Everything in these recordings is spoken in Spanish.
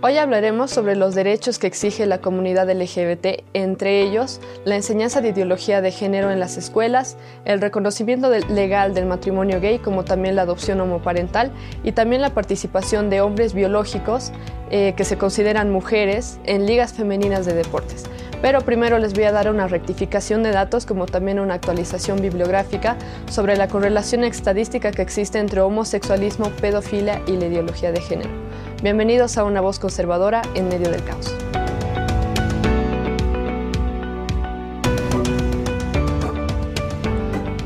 Hoy hablaremos sobre los derechos que exige la comunidad LGBT, entre ellos la enseñanza de ideología de género en las escuelas, el reconocimiento legal del matrimonio gay como también la adopción homoparental y también la participación de hombres biológicos eh, que se consideran mujeres en ligas femeninas de deportes. Pero primero les voy a dar una rectificación de datos como también una actualización bibliográfica sobre la correlación estadística que existe entre homosexualismo, pedofilia y la ideología de género. Bienvenidos a Una Voz Conservadora en medio del caos.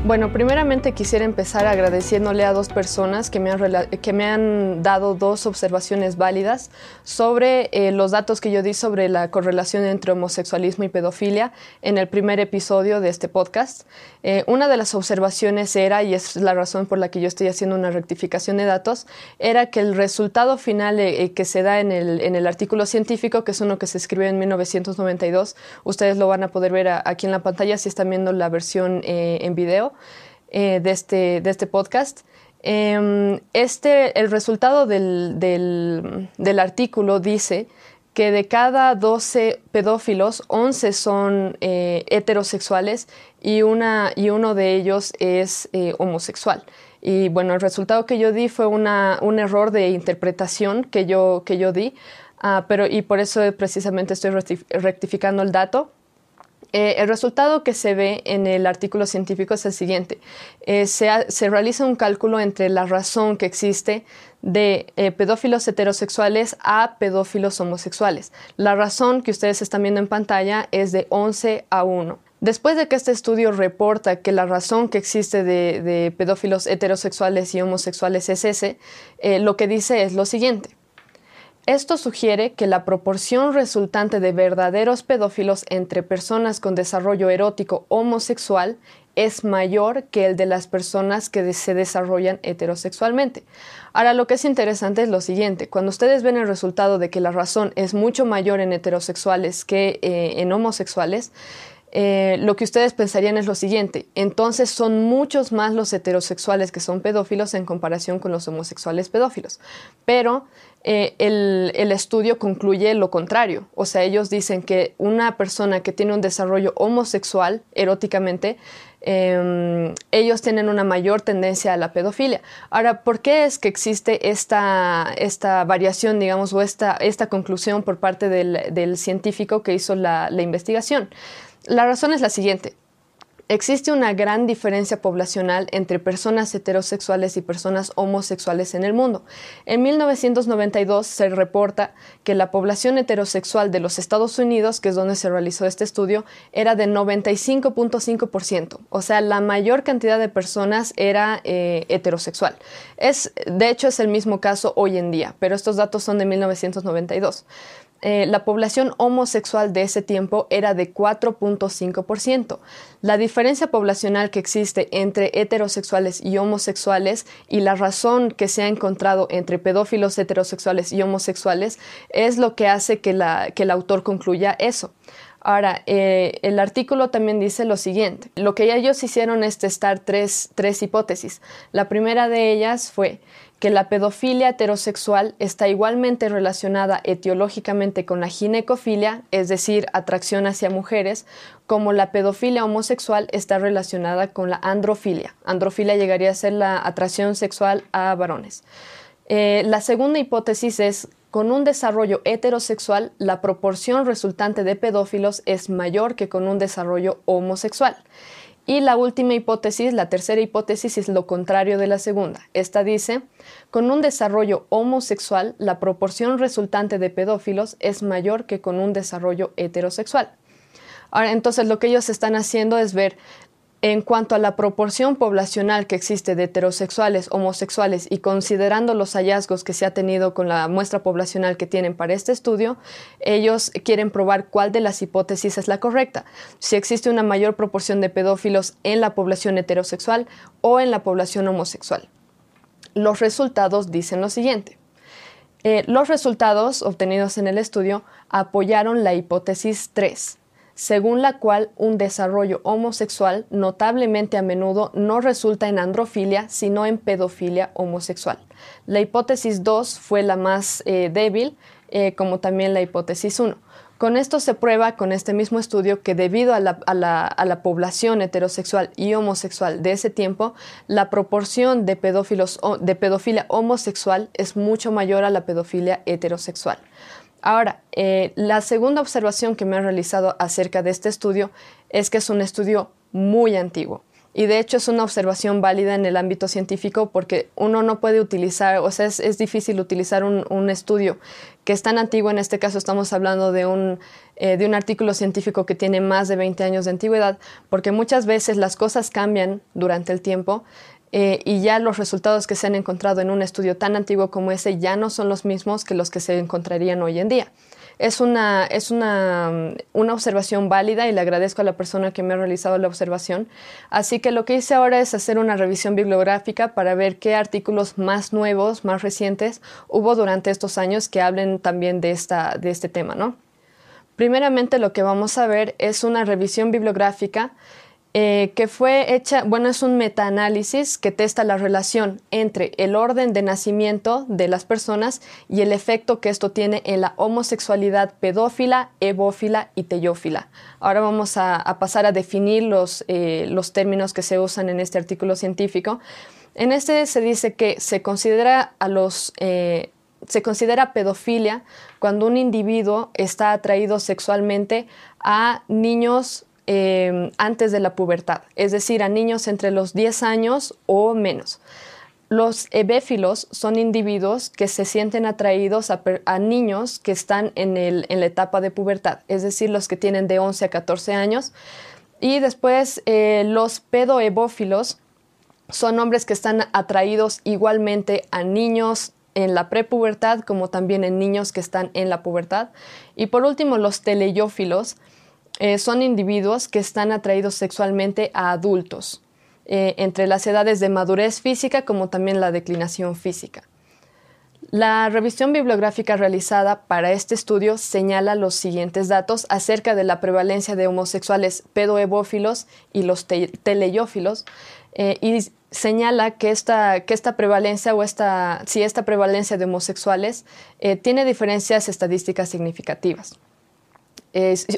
Bueno, primeramente quisiera empezar agradeciéndole a dos personas que me han, que me han dado dos observaciones válidas sobre eh, los datos que yo di sobre la correlación entre homosexualismo y pedofilia en el primer episodio de este podcast. Eh, una de las observaciones era, y es la razón por la que yo estoy haciendo una rectificación de datos, era que el resultado final eh, que se da en el, en el, artículo científico, que es uno que se escribió en 1992, ustedes lo van a poder ver aquí en la pantalla si están viendo la versión en video. Eh, de, este, de este podcast. Em, este, el resultado del, del, artículo dice que de cada 12 pedófilos, 11 son eh, heterosexuales y, una, y uno de ellos es eh, homosexual. Y bueno, el resultado que yo di fue una, un error de interpretación que yo, que yo di, ah, pero y por eso precisamente estoy rectificando el dato eh, el resultado que se ve en el artículo científico es el siguiente. Eh, se, realiza un cálculo entre la razón que existe de eh, pedófilos heterosexuales a pedófilos homosexuales. La razón que ustedes están viendo en pantalla es de 11 a 1. Después de que este estudio reporta que la razón que existe de, pedófilos heterosexuales y homosexuales es ese, lo que dice es lo siguiente. Esto sugiere que la proporción resultante de verdaderos pedófilos entre personas con desarrollo erótico homosexual es mayor que el de las personas que se desarrollan heterosexualmente. Ahora, lo que es interesante es lo siguiente, cuando ustedes ven el resultado de que la razón es mucho mayor en heterosexuales que eh, en homosexuales, eh, lo que ustedes pensarían es lo siguiente, entonces son muchos más los heterosexuales que son pedófilos en comparación con los homosexuales pedófilos. Pero eh, el, estudio concluye lo contrario, o sea, ellos dicen que una persona que tiene un desarrollo homosexual eróticamente, em, ellos tienen una mayor tendencia a la pedofilia. Ahora, ¿por qué es que existe esta, esta variación, digamos, o esta, esta conclusión por parte del, científico que hizo la investigación? La razón es la siguiente. Existe una gran diferencia poblacional entre personas heterosexuales y personas homosexuales en el mundo. En 1992 se reporta que la población heterosexual de los Estados Unidos, que es donde se realizó este estudio, era de 95.5%. O sea, la mayor cantidad de personas era eh, heterosexual. Es, de hecho, es el mismo caso hoy en día, pero estos datos son de 1992. Eh, la población homosexual de ese tiempo era de 4.5%. La diferencia poblacional que existe entre heterosexuales y homosexuales y la razón que se ha encontrado entre pedófilos heterosexuales y homosexuales es lo que hace que, el autor concluya eso. Ahora, eh, el artículo también dice lo siguiente. Lo que ellos hicieron es testar tres hipótesis. La primera de ellas fue que la pedofilia heterosexual está igualmente relacionada etiológicamente con la ginecofilia, es decir, atracción hacia mujeres, como la pedofilia homosexual está relacionada con la androfilia. Androfilia llegaría a ser la atracción sexual a varones. Eh, la segunda hipótesis es con un desarrollo heterosexual, la proporción resultante de pedófilos es mayor que con un desarrollo homosexual. Y la última hipótesis, la tercera hipótesis, es lo contrario de la segunda. Esta dice, con un desarrollo homosexual, la proporción resultante de pedófilos es mayor que con un desarrollo heterosexual. Ahora, entonces lo que ellos están haciendo es ver en cuanto a la proporción poblacional que existe de heterosexuales, homosexuales y considerando los hallazgos que se ha tenido con la muestra poblacional que tienen para este estudio, ellos quieren probar cuál de las hipótesis es la correcta, si existe una mayor proporción de pedófilos en la población heterosexual o en la población homosexual. Los resultados dicen lo siguiente. Eh, los resultados obtenidos en el estudio apoyaron la hipótesis 3 según la cual un desarrollo homosexual notablemente a menudo no resulta en androfilia, sino en pedofilia homosexual. La hipótesis 2 fue la más eh, débil, como también la hipótesis 1. Con esto se prueba con este mismo estudio que debido a la, población heterosexual y homosexual de ese tiempo, la proporción de, pedófilos, de pedofilia homosexual es mucho mayor a la pedofilia heterosexual. Ahora, eh, la segunda observación que me han realizado acerca de este estudio es que es un estudio muy antiguo. Y de hecho es una observación válida en el ámbito científico porque uno no puede utilizar, o sea, es, difícil utilizar un, estudio que es tan antiguo, en este caso estamos hablando de un, eh, de un artículo científico que tiene más de 20 años de antigüedad, porque muchas veces las cosas cambian durante el tiempo eh, y ya los resultados que se han encontrado en un estudio tan antiguo como ese ya no son los mismos que los que se encontrarían hoy en día es una, es una, una, observación válida y le agradezco a la persona que me ha realizado la observación. Así que lo que hice ahora es hacer una revisión bibliográfica para ver qué artículos más nuevos, más recientes hubo durante estos años que hablen también de, esta, de este tema, ¿no? Primeramente lo que vamos a ver es una revisión bibliográfica eh, que fue hecha, bueno, es un metaanálisis que testa la relación entre el orden de nacimiento de las personas y el efecto que esto tiene en la homosexualidad pedófila, evófila y teyófila. Ahora vamos a, pasar a definir los, eh, los términos que se usan en este artículo científico. En este se dice que se considera a los eh, se considera pedofilia cuando un individuo está atraído sexualmente a niños Em, antes de la pubertad, es decir, a niños entre los 10 años o menos. Los ebéfilos son individuos que se sienten atraídos a, niños que están en, la etapa de pubertad, es decir, los que tienen de 11 a 14 años. Y después eh, los pedoebófilos son hombres que están atraídos igualmente a niños en la prepubertad como también en niños que están en la pubertad. Y por último, los teleyófilos eh, son individuos que están atraídos sexualmente a adultos, eh, entre las edades de madurez física como también la declinación física. La revisión bibliográfica realizada para este estudio señala los siguientes datos acerca de la prevalencia de homosexuales pedoebófilos y los teleyófilos eh, y señala que esta, que esta prevalencia o esta, si esta prevalencia de homosexuales tiene diferencias estadísticas significativas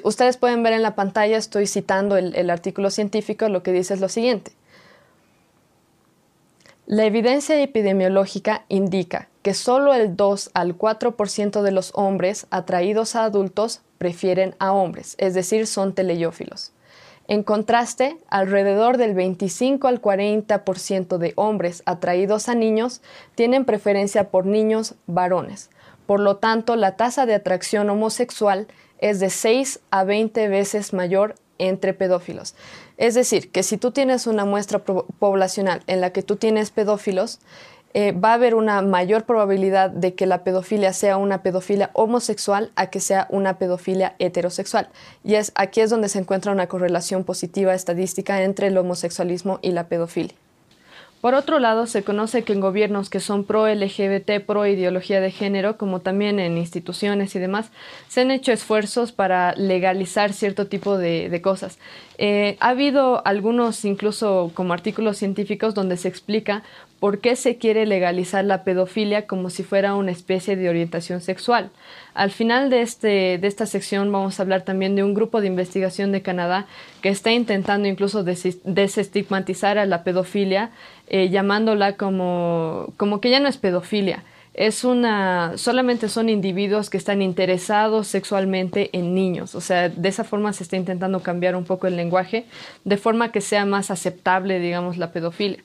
ustedes pueden ver en la pantalla, estoy citando el, artículo científico, lo que dice es lo siguiente. La evidencia epidemiológica indica que solo el 2 al 4% de los hombres atraídos a adultos prefieren a hombres, es decir, son teleyófilos. En contraste, alrededor del 25 al 40% de hombres atraídos a niños tienen preferencia por niños varones. Por lo tanto, la tasa de atracción homosexual es de 6 a 20 veces mayor entre pedófilos. Es decir, que si tú tienes una muestra poblacional en la que tú tienes pedófilos, eh, va a haber una mayor probabilidad de que la pedofilia sea una pedofilia homosexual a que sea una pedofilia heterosexual. Y es aquí es donde se encuentra una correlación positiva estadística entre el homosexualismo y la pedofilia. Por otro lado, se conoce que en gobiernos que son pro-LGBT, pro-ideología de género, como también en instituciones y demás, se han hecho esfuerzos para legalizar cierto tipo de, cosas. Eh, ha habido algunos, incluso como artículos científicos, donde se explica por qué se quiere legalizar la pedofilia como si fuera una especie de orientación sexual. Al final de, este, de esta sección vamos a hablar también de un grupo de investigación de Canadá que está intentando incluso desestigmatizar a la pedofilia, eh, llamándola como, como que ya no es pedofilia. Es una, solamente son individuos que están interesados sexualmente en niños. O sea, de esa forma se está intentando cambiar un poco el lenguaje, de forma que sea más aceptable, digamos, la pedofilia.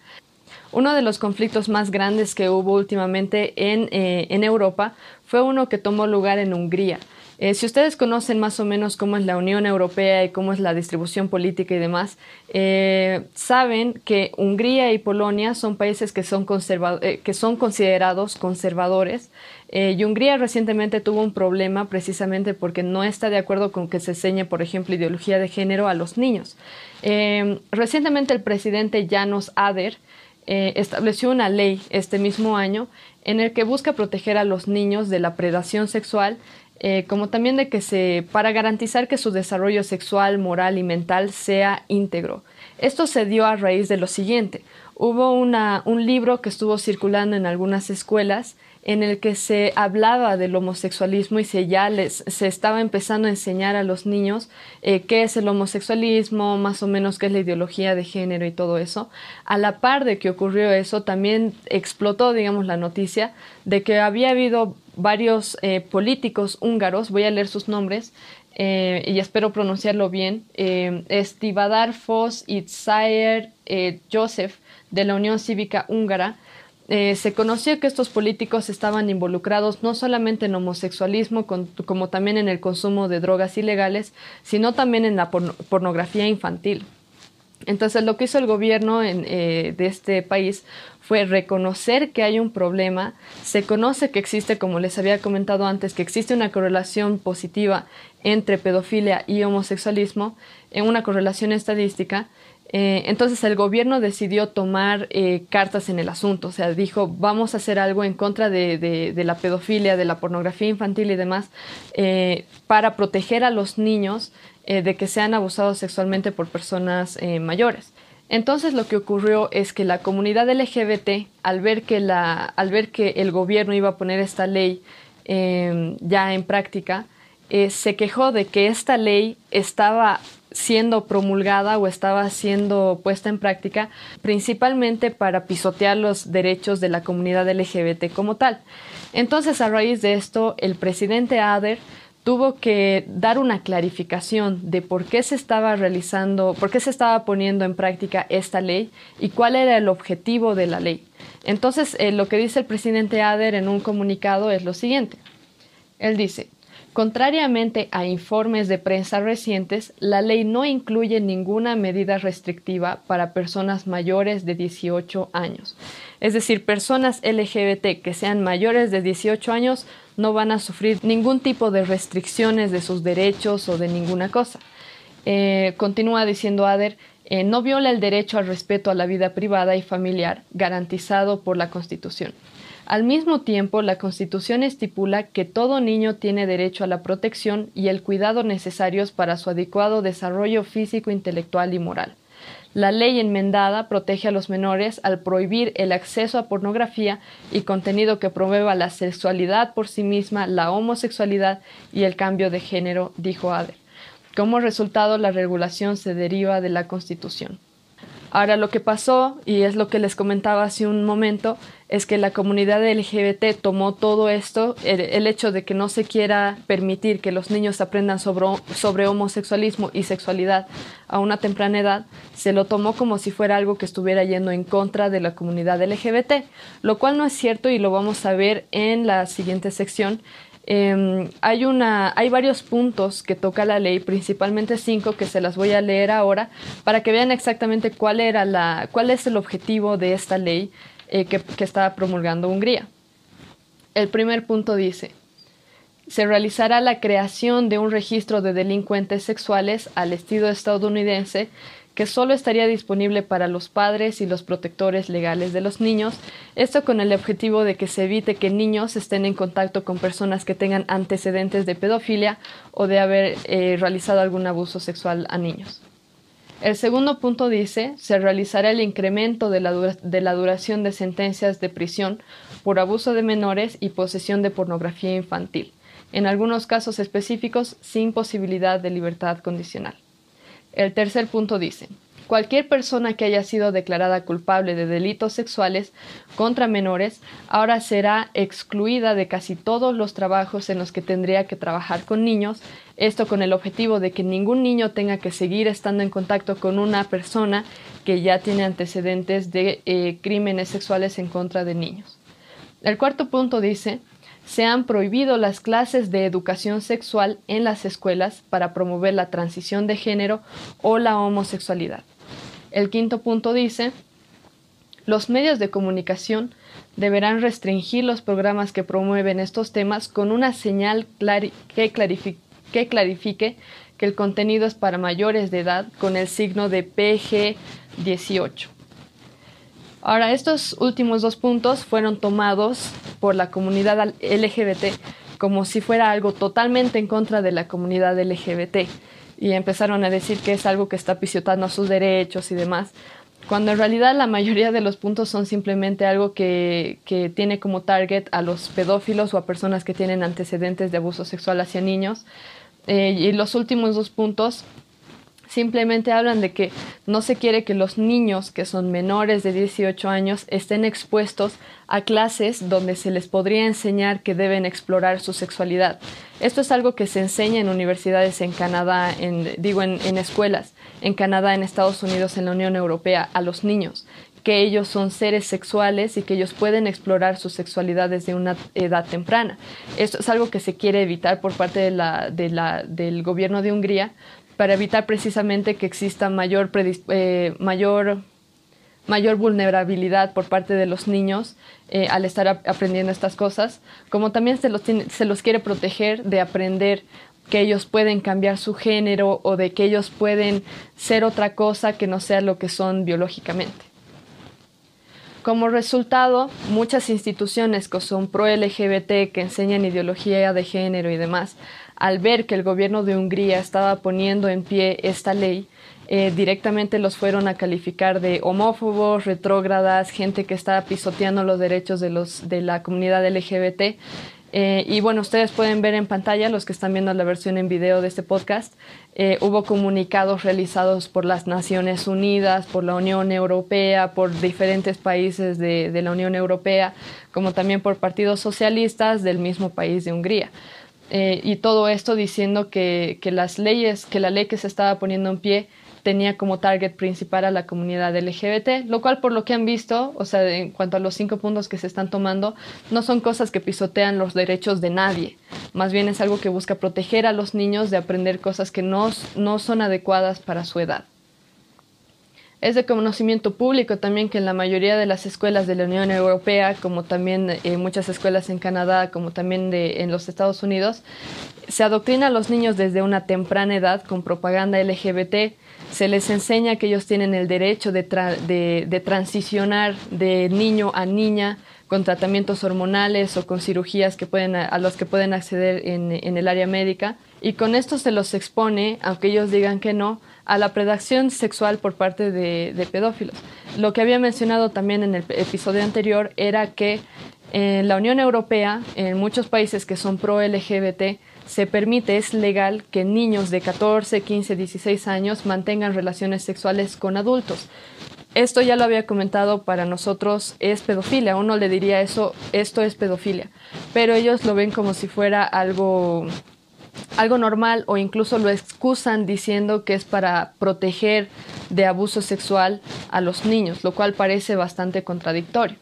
Uno de los conflictos más grandes que hubo últimamente en, eh, Europa fue uno que tomó lugar en Hungría. Eh, si ustedes conocen más o menos cómo es la Unión Europea y cómo es la distribución política y demás, eh, saben que Hungría y Polonia son países que son, que son considerados conservadores. y Hungría recientemente tuvo un problema precisamente porque no está de acuerdo con que se enseñe, por ejemplo, ideología de género a los niños. recientemente el presidente Janos Ader eh, estableció una ley este mismo año en el que busca proteger a los niños de la predación sexual, eh, como también de que se, para garantizar que su desarrollo sexual, moral y mental sea íntegro. Esto se dio a raíz de lo siguiente. Hubo una, un libro que estuvo circulando en algunas escuelas en el que se hablaba del homosexualismo y se ya les, se estaba empezando a enseñar a los niños eh, qué es el homosexualismo, más o menos qué es la ideología de género y todo eso. A la par de que ocurrió eso, también explotó, digamos, la noticia de que había habido varios eh, políticos húngaros, voy a leer sus nombres, eh, y espero pronunciarlo bien, eh, Foss y Itzaer Joseph de la Unión Cívica Húngara, eh, se conoció que estos políticos estaban involucrados no solamente en homosexualismo, como también en el consumo de drogas ilegales, sino también en la pornografía infantil. Entonces, lo que hizo el gobierno eh, de este país fue reconocer que hay un problema, se conoce que existe, como les había comentado antes, que existe una correlación positiva entre pedofilia y homosexualismo, en una correlación estadística, eh, entonces el gobierno decidió tomar eh, cartas en el asunto, o sea, dijo, vamos a hacer algo en contra de, la pedofilia, de la pornografía infantil y demás, eh, para proteger a los niños de que sean abusados sexualmente por personas mayores. Entonces lo que ocurrió es que la comunidad LGBT, al ver que, la, al ver que el gobierno iba a poner esta ley ya en práctica, se quejó de que esta ley estaba siendo promulgada o estaba siendo puesta en práctica principalmente para pisotear los derechos de la comunidad LGBT como tal. Entonces, a raíz de esto, el presidente Ader tuvo que dar una clarificación de por qué se estaba realizando, por qué se estaba poniendo en práctica esta ley y cuál era el objetivo de la ley. Entonces, eh, lo que dice el presidente Ader en un comunicado es lo siguiente. Él dice, Contrariamente a informes de prensa recientes, la ley no incluye ninguna medida restrictiva para personas mayores de 18 años. Es decir, personas LGBT que sean mayores de 18 años no van a sufrir ningún tipo de restricciones de sus derechos o de ninguna cosa. Eh, continúa diciendo Ader, eh, no viola el derecho al respeto a la vida privada y familiar garantizado por la Constitución. Al mismo tiempo, la Constitución estipula que todo niño tiene derecho a la protección y el cuidado necesarios para su adecuado desarrollo físico, intelectual y moral. La ley enmendada protege a los menores al prohibir el acceso a pornografía y contenido que promueva la sexualidad por sí misma, la homosexualidad y el cambio de género, dijo Ader. Como resultado, la regulación se deriva de la Constitución. Ahora lo que pasó, y es lo que les comentaba hace un momento, es que la comunidad LGBT tomó todo esto, el, hecho de que no se quiera permitir que los niños aprendan sobre, sobre, homosexualismo y sexualidad a una temprana edad, se lo tomó como si fuera algo que estuviera yendo en contra de la comunidad LGBT, lo cual no es cierto y lo vamos a ver en la siguiente sección, Em, hay, una, hay varios puntos que toca la ley, principalmente cinco que se las voy a leer ahora para que vean exactamente cuál, era la, cuál es el objetivo de esta ley eh, que, que estaba promulgando Hungría. El primer punto dice, se realizará la creación de un registro de delincuentes sexuales al estilo estadounidense que solo estaría disponible para los padres y los protectores legales de los niños, esto con el objetivo de que se evite que niños estén en contacto con personas que tengan antecedentes de pedofilia o de haber eh, realizado algún abuso sexual a niños. El segundo punto dice, se realizará el incremento de la, de la duración de sentencias de prisión por abuso de menores y posesión de pornografía infantil, en algunos casos específicos sin posibilidad de libertad condicional. El tercer punto dice, cualquier persona que haya sido declarada culpable de delitos sexuales contra menores ahora será excluida de casi todos los trabajos en los que tendría que trabajar con niños, esto con el objetivo de que ningún niño tenga que seguir estando en contacto con una persona que ya tiene antecedentes de eh, crímenes sexuales en contra de niños. El cuarto punto dice, se han prohibido las clases de educación sexual en las escuelas para promover la transición de género o la homosexualidad. El quinto punto dice, los medios de comunicación deberán restringir los programas que promueven estos temas con una señal que, que clarifique que el contenido es para mayores de edad con el signo de PG18. Ahora, estos últimos dos puntos fueron tomados por la comunidad LGBT como si fuera algo totalmente en contra de la comunidad LGBT y empezaron a decir que es algo que está pisotando sus derechos y demás, cuando en realidad la mayoría de los puntos son simplemente algo que, tiene como target a los pedófilos o a personas que tienen antecedentes de abuso sexual hacia niños. Eh, y los últimos dos puntos simplemente hablan de que no se quiere que los niños que son menores de 18 años estén expuestos a clases donde se les podría enseñar que deben explorar su sexualidad. Esto es algo que se enseña en universidades en Canadá, en, digo en, escuelas, en Canadá, en Estados Unidos, en la Unión Europea, a los niños que ellos son seres sexuales y que ellos pueden explorar su sexualidad desde una edad temprana. Esto es algo que se quiere evitar por parte del gobierno de Hungría para evitar precisamente que exista mayor, eh, mayor, mayor vulnerabilidad por parte de los niños eh, al estar aprendiendo estas cosas, como también se los, se los quiere proteger de aprender que ellos pueden cambiar su género o de que ellos pueden ser otra cosa que no sea lo que son biológicamente. Como resultado, muchas instituciones que son pro-LGBT, que enseñan ideología de género y demás, al ver que el gobierno de Hungría estaba poniendo en pie esta ley, eh, directamente los fueron a calificar de homófobos, retrógradas, gente que estaba pisoteando los derechos de, los, de la comunidad LGBT. Eh, y bueno, ustedes pueden ver en pantalla, los que están viendo la versión en video de este podcast, eh, hubo comunicados realizados por las Naciones Unidas, por la Unión Europea, por diferentes países de la Unión Europea, como también por partidos socialistas del mismo país de Hungría. Eh, y todo esto diciendo que, que, las leyes, que la ley que se estaba poniendo en pie tenía como target principal a la comunidad LGBT, lo cual por lo que han visto, o sea, en cuanto a los cinco puntos que se están tomando, no son cosas que pisotean los derechos de nadie, más bien es algo que busca proteger a los niños de aprender cosas que no, no son adecuadas para su edad. Es de conocimiento público también que en la mayoría de las escuelas de la Unión Europea, como también eh, muchas escuelas en Canadá, como también de, en los Estados Unidos, se adoctrina a los niños desde una temprana edad con propaganda LGBT. Se les enseña que ellos tienen el derecho de, de, transicionar de niño a niña con tratamientos hormonales o con cirugías que pueden, a los que pueden acceder en, en el área médica. Y con esto se los expone, aunque ellos digan que no, a la predación sexual por parte de, pedófilos. Lo que había mencionado también en el episodio anterior era que en la Unión Europea, en muchos países que son pro-LGBT, se permite, es legal que niños de 14, 15, 16 años mantengan relaciones sexuales con adultos. Esto ya lo había comentado, para nosotros es pedofilia, uno le diría eso, esto es pedofilia, pero ellos lo ven como si fuera algo algo normal o incluso lo excusan diciendo que es para proteger de abuso sexual a los niños, lo cual parece bastante contradictorio.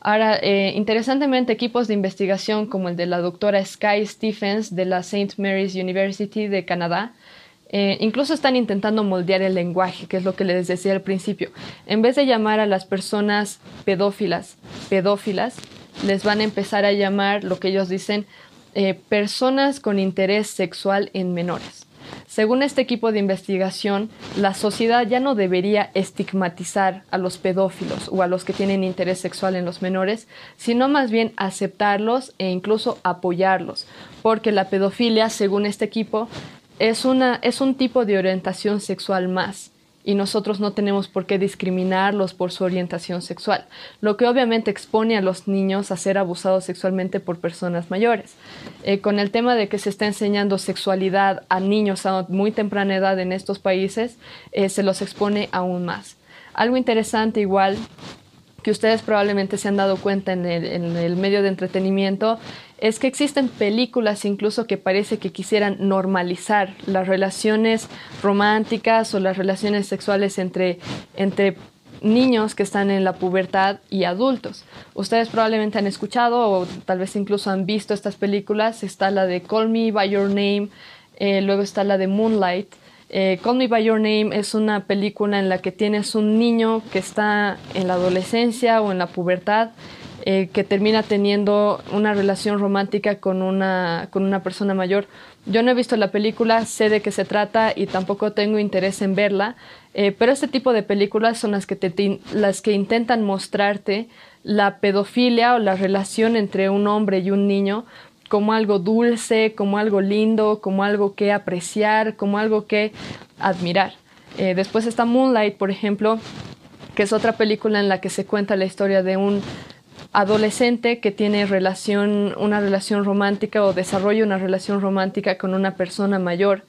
Ahora, eh, interesantemente, equipos de investigación como el de la doctora Sky Stephens de la St. Mary's University de Canadá, eh, incluso están intentando moldear el lenguaje, que es lo que les decía al principio. En vez de llamar a las personas pedófilas, pedófilas, les van a empezar a llamar lo que ellos dicen eh, personas con interés sexual en menores. Según este equipo de investigación, la sociedad ya no debería estigmatizar a los pedófilos o a los que tienen interés sexual en los menores, sino más bien aceptarlos e incluso apoyarlos, porque la pedofilia, según este equipo, es, una, es un tipo de orientación sexual más y nosotros no tenemos por qué discriminarlos por su orientación sexual, lo que obviamente expone a los niños a ser abusados sexualmente por personas mayores. Eh, con el tema de que se está enseñando sexualidad a niños a muy temprana edad en estos países, eh, se los expone aún más. Algo interesante igual que ustedes probablemente se han dado cuenta en el, medio de entretenimiento es que existen películas incluso que parece que quisieran normalizar las relaciones románticas o las relaciones sexuales entre, entre niños que están en la pubertad y adultos. Ustedes probablemente han escuchado o tal vez incluso han visto estas películas. Está la de Call Me By Your Name, eh, luego está la de Moonlight. Eh, Call Me By Your Name es una película en la que tienes un niño que está en la adolescencia o en la pubertad, eh, que termina teniendo una relación romántica con una, con una persona mayor. Yo no he visto la película, sé de qué se trata y tampoco tengo interés en verla, eh, pero este tipo de películas son las que, te, las que intentan mostrarte la pedofilia o la relación entre un hombre y un niño como algo dulce, como algo lindo, como algo que apreciar, como algo que admirar. Eh, después está Moonlight, por ejemplo, que es otra película en la que se cuenta la historia de un adolescente que tiene relación, una relación romántica o desarrolla una relación romántica con una persona mayor.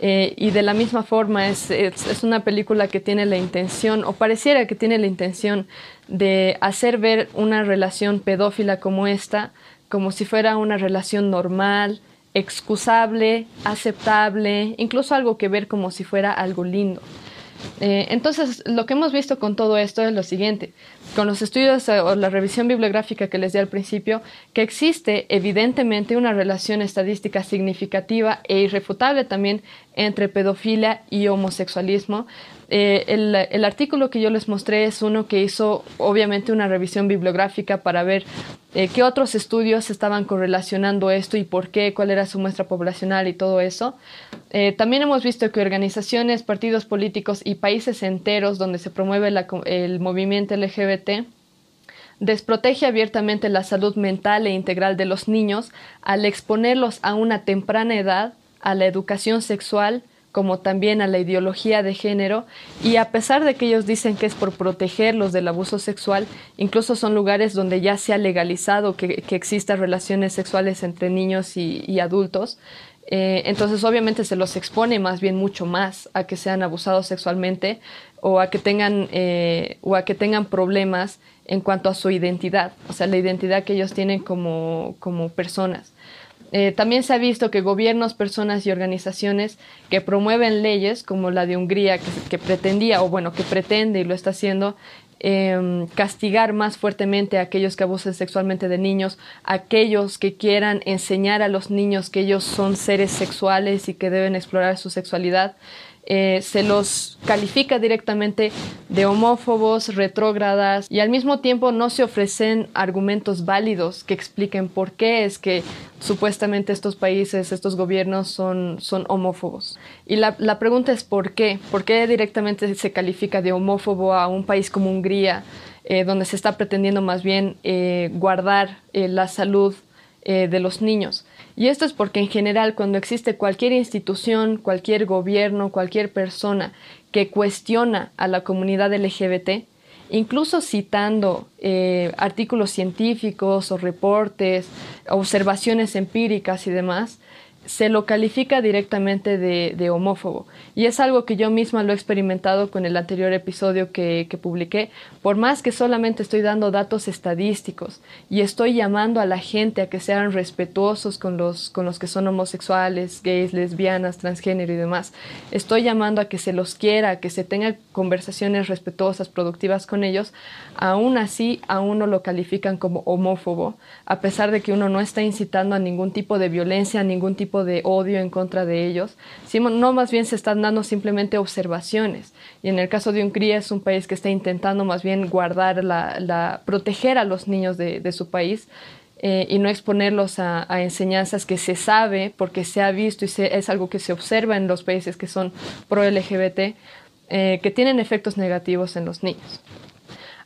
Eh, y de la misma forma es, es, una película que tiene la intención, o pareciera que tiene la intención, de hacer ver una relación pedófila como esta como si fuera una relación normal, excusable, aceptable, incluso algo que ver como si fuera algo lindo. Eh, entonces, lo que hemos visto con todo esto es lo siguiente, con los estudios eh, o la revisión bibliográfica que les di al principio, que existe evidentemente una relación estadística significativa e irrefutable también entre pedofilia y homosexualismo, eh, el, artículo que yo les mostré es uno que hizo obviamente una revisión bibliográfica para ver eh, qué otros estudios estaban correlacionando esto y por qué, cuál era su muestra poblacional y todo eso. Eh, también hemos visto que organizaciones, partidos políticos y países enteros donde se promueve el movimiento LGBT desprotege abiertamente la salud mental e integral de los niños al exponerlos a una temprana edad a la educación sexual, como también a la ideología de género, y a pesar de que ellos dicen que es por protegerlos del abuso sexual, incluso son lugares donde ya se ha legalizado que, existan relaciones sexuales entre niños y, adultos. Eh, entonces obviamente se los expone más bien mucho más a que sean abusados sexualmente o a que tengan eh, o a que tengan problemas en cuanto a su identidad, o sea, la identidad que ellos tienen como, como personas. Eh, también se ha visto que gobiernos, personas y organizaciones que promueven leyes como la de Hungría, que, pretendía, o bueno, que pretende y lo está haciendo, em, castigar más fuertemente a aquellos que abusen sexualmente de niños, aquellos que quieran enseñar a los niños que ellos son seres sexuales y que deben explorar su sexualidad. Eh, se los califica directamente de homófobos, retrógradas y al mismo tiempo no se ofrecen argumentos válidos que expliquen por qué es que supuestamente estos países, estos gobiernos son, son homófobos. Y la, la pregunta es ¿por qué? ¿Por qué directamente se califica de homófobo a un país como Hungría, eh, donde se está pretendiendo más bien eh, guardar la salud de los niños? Y esto es porque en general cuando existe cualquier institución, cualquier gobierno, cualquier persona que cuestiona a la comunidad LGBT, incluso citando eh, artículos científicos o reportes, observaciones empíricas y demás, se lo califica directamente de, homófobo. Y es algo que yo misma lo he experimentado con el anterior episodio que, publiqué. Por más que solamente estoy dando datos estadísticos y estoy llamando a la gente a que sean respetuosos con los, con los que son homosexuales, gays, lesbianas, transgénero y demás, estoy llamando a que se los quiera, a que se tengan conversaciones respetuosas, productivas con ellos, aún así a uno lo califican como homófobo, a pesar de que uno no está incitando a ningún tipo de violencia, a ningún tipo de odio en contra de ellos, sino no más bien se están dando simplemente observaciones. Y en el caso de Hungría es un país que está intentando más bien guardar, la, proteger a los niños de, su país eh, y no exponerlos a, enseñanzas que se sabe, porque se ha visto y es algo que se observa en los países que son pro-LGBT, eh, que tienen efectos negativos en los niños.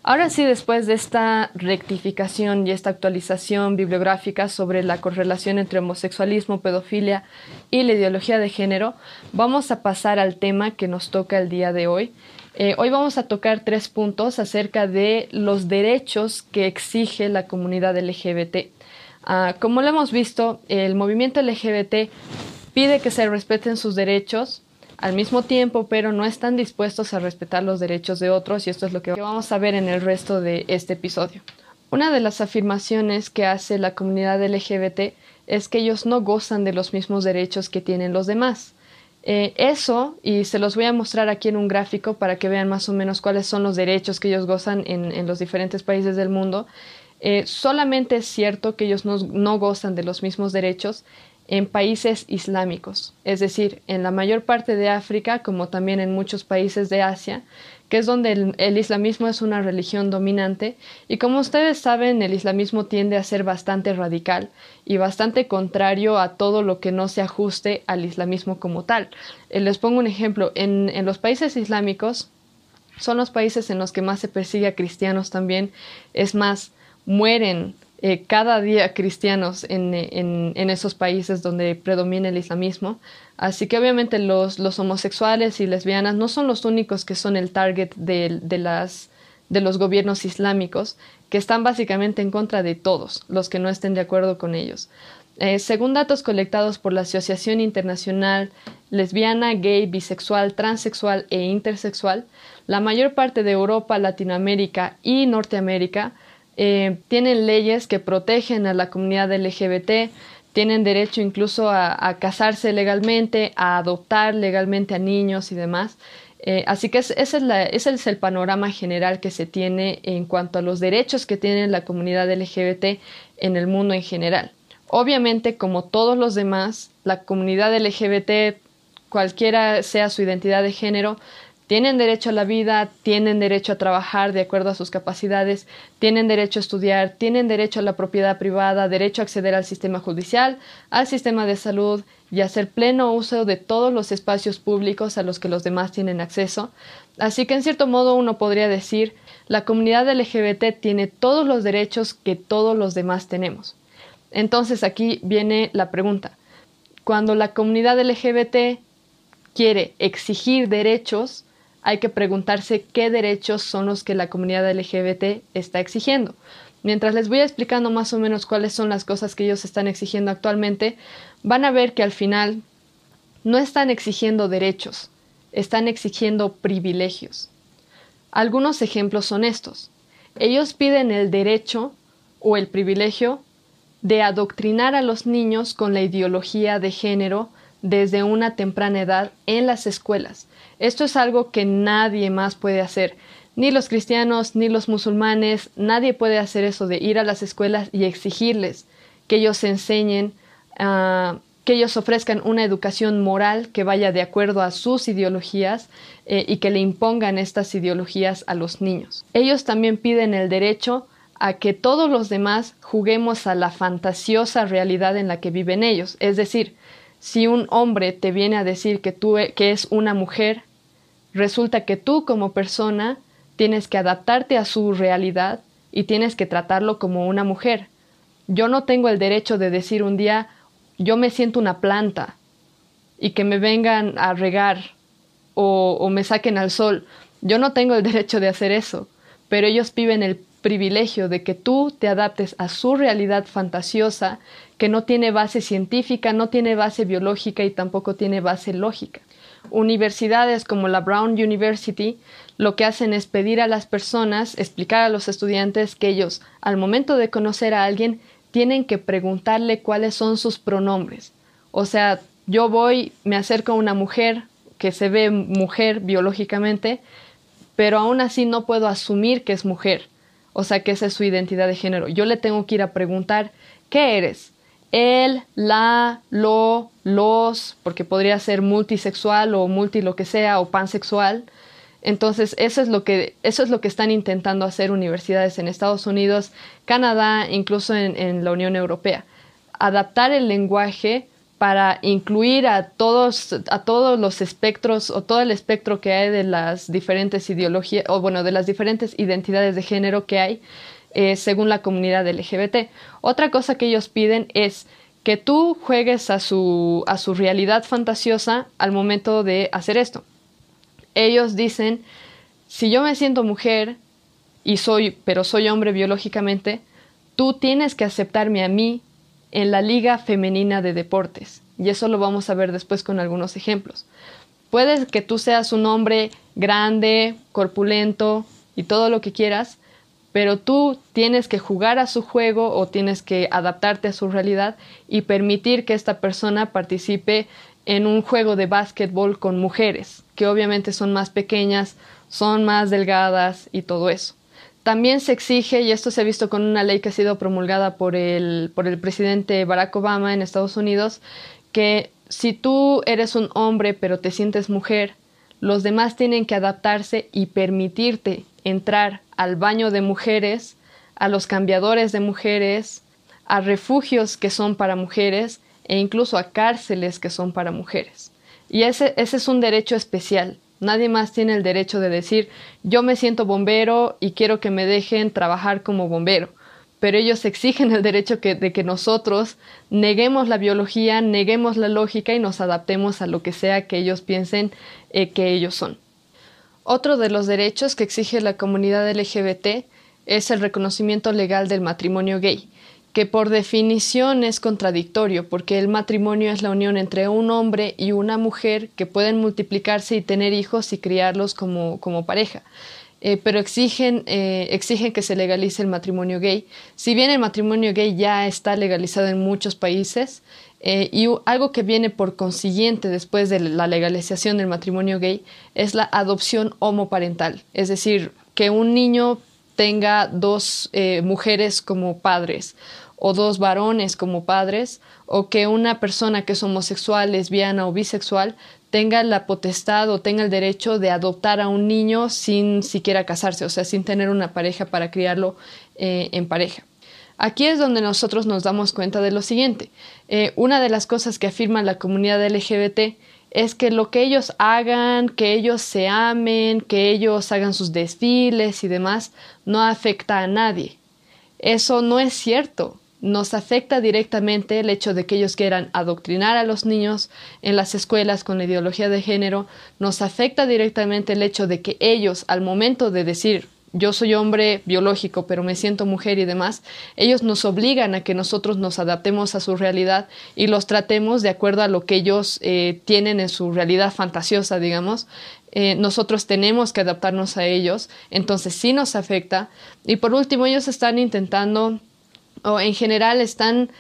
Ahora sí, después de esta rectificación y esta actualización bibliográfica sobre la correlación entre homosexualismo, pedofilia y la ideología de género, vamos a pasar al tema que nos toca el día de hoy. Eh, hoy vamos a tocar tres puntos acerca de los derechos que exige la comunidad LGBT. Ah, como lo hemos visto, el movimiento LGBT pide que se respeten sus derechos, al mismo tiempo, pero no están dispuestos a respetar los derechos de otros y esto es lo que vamos a ver en el resto de este episodio. Una de las afirmaciones que hace la comunidad LGBT es que ellos no gozan de los mismos derechos que tienen los demás. Eh, eso, y se los voy a mostrar aquí en un gráfico para que vean más o menos cuáles son los derechos que ellos gozan en, los diferentes países del mundo, eh, solamente es cierto que ellos no gozan de los mismos derechos en países islámicos, es decir, en la mayor parte de África, como también en muchos países de Asia, que es donde el, islamismo es una religión dominante, y como ustedes saben, el islamismo tiende a ser bastante radical y bastante contrario a todo lo que no se ajuste al islamismo como tal. Eh, les pongo un ejemplo, en, en los países islámicos son los países en los que más se persigue a cristianos también, es más, mueren eh, cada día cristianos en, esos países donde predomina el islamismo. Así que obviamente los, homosexuales y lesbianas no son los únicos que son el target de, las, de los gobiernos islámicos, que están básicamente en contra de todos los que no estén de acuerdo con ellos. Eh, según datos colectados por la Asociación Internacional Lesbiana, Gay, Bisexual, Transexual e Intersexual, la mayor parte de Europa, Latinoamérica y Norteamérica eh, tienen leyes que protegen a la comunidad LGBT, tienen derecho incluso a, casarse legalmente, a adoptar legalmente a niños y demás. Eh, así que ese, es ese es el panorama general que se tiene en cuanto a los derechos que tiene la comunidad LGBT en el mundo en general. Obviamente, como todos los demás, la comunidad LGBT, cualquiera sea su identidad de género, tienen derecho a la vida, tienen derecho a trabajar de acuerdo a sus capacidades, tienen derecho a estudiar, tienen derecho a la propiedad privada, derecho a acceder al sistema judicial, al sistema de salud y hacer pleno uso de todos los espacios públicos a los que los demás tienen acceso. Así que en cierto modo uno podría decir, la comunidad LGBT tiene todos los derechos que todos los demás tenemos. Entonces aquí viene la pregunta. Cuando la comunidad LGBT quiere exigir derechos, hay que preguntarse qué derechos son los que la comunidad LGBT está exigiendo. Mientras les voy explicando más o menos cuáles son las cosas que ellos están exigiendo actualmente, van a ver que al final no están exigiendo derechos, están exigiendo privilegios. Algunos ejemplos son estos. Ellos piden el derecho o el privilegio de adoctrinar a los niños con la ideología de género desde una temprana edad en las escuelas. Esto es algo que nadie más puede hacer. Ni los cristianos, ni los musulmanes, nadie puede hacer eso de ir a las escuelas y exigirles que ellos enseñen, ah, que ellos ofrezcan una educación moral que vaya de acuerdo a sus ideologías eh, y que le impongan estas ideologías a los niños. Ellos también piden el derecho a que todos los demás juguemos a la fantasiosa realidad en la que viven ellos. Es decir, si un hombre te viene a decir que tú e, que es una mujer, resulta que tú como persona tienes que adaptarte a su realidad y tienes que tratarlo como una mujer. Yo no tengo el derecho de decir un día yo me siento una planta y que me vengan a regar o, me saquen al sol. Yo no tengo el derecho de hacer eso, pero ellos viven el privilegio de que tú te adaptes a su realidad fantasiosa que no tiene base científica, no tiene base biológica y tampoco tiene base lógica. Universidades como la Brown University lo que hacen es pedir a las personas, explicar a los estudiantes que ellos, al momento de conocer a alguien, tienen que preguntarle cuáles son sus pronombres. O sea, yo voy, me acerco a una mujer que se ve mujer biológicamente, pero aún así no puedo asumir que es mujer o sea, que esa es su identidad de género. Yo le tengo que ir a preguntar, ¿qué eres? Él, la, lo, los, porque podría ser multisexual o multi lo que sea, o pansexual. Entonces, eso es lo que, eso es lo que están intentando hacer universidades en Estados Unidos, Canadá, incluso en la Unión Europea. Adaptar el lenguaje para incluir a todos, a todos los espectros o todo el espectro que hay de las diferentes ideologías, o bueno, de las diferentes identidades de género que hay eh, según la comunidad LGBT. Otra cosa que ellos piden es que tú juegues a su, a su realidad fantasiosa al momento de hacer esto. Ellos dicen, si yo me siento mujer y soy, pero soy hombre biológicamente, tú tienes que aceptarme a mí en la Liga Femenina de Deportes. Y eso lo vamos a ver después con algunos ejemplos. Puede que tú seas un hombre grande, corpulento y todo lo que quieras, pero tú tienes que jugar a su juego o tienes que adaptarte a su realidad y permitir que esta persona participe en un juego de básquetbol con mujeres, que obviamente son más pequeñas, son más delgadas y todo eso. También se exige, y esto se ha visto con una ley que ha sido promulgada por el, por el presidente Barack Obama en Estados Unidos, que si tú eres un hombre pero te sientes mujer, los demás tienen que adaptarse y permitirte entrar al baño de mujeres, a los cambiadores de mujeres, a refugios que son para mujeres e incluso a cárceles que son para mujeres. Y ese, ese es un derecho especial. Nadie más tiene el derecho de decir yo me siento bombero y quiero que me dejen trabajar como bombero. Pero ellos exigen el derecho de que nosotros neguemos la biología, neguemos la lógica y nos adaptemos a lo que sea que ellos piensen eh, que ellos son. Otro de los derechos que exige la comunidad LGBT es el reconocimiento legal del matrimonio gay, que por definición es contradictorio, porque el matrimonio es la unión entre un hombre y una mujer que pueden multiplicarse y tener hijos y criarlos como, como pareja. Eh, pero exigen, eh, exigen que se legalice el matrimonio gay. Si bien el matrimonio gay ya está legalizado en muchos países, eh, y algo que viene por consiguiente después de la legalización del matrimonio gay es la adopción homoparental, es decir, que un niño tenga dos mujeres como padres o dos varones como padres, o que una persona que es homosexual, lesbiana o bisexual tenga la potestad o tenga el derecho de adoptar a un niño sin siquiera casarse, o sea, sin tener una pareja para criarlo eh, en pareja. Aquí es donde nosotros nos damos cuenta de lo siguiente. Eh, una de las cosas que afirma la comunidad LGBT es que lo que ellos hagan, que ellos se amen, que ellos hagan sus desfiles y demás, no afecta a nadie. Eso no es cierto nos afecta directamente el hecho de que ellos quieran adoctrinar a los niños en las escuelas con la ideología de género, nos afecta directamente el hecho de que ellos al momento de decir yo soy hombre biológico, pero me siento mujer y demás, ellos nos obligan a que nosotros nos adaptemos a su realidad y los tratemos de acuerdo a lo que ellos eh, tienen en su realidad fantasiosa, digamos. Eh, nosotros tenemos que adaptarnos a ellos, entonces sí nos afecta. Y por último, ellos están intentando o en general están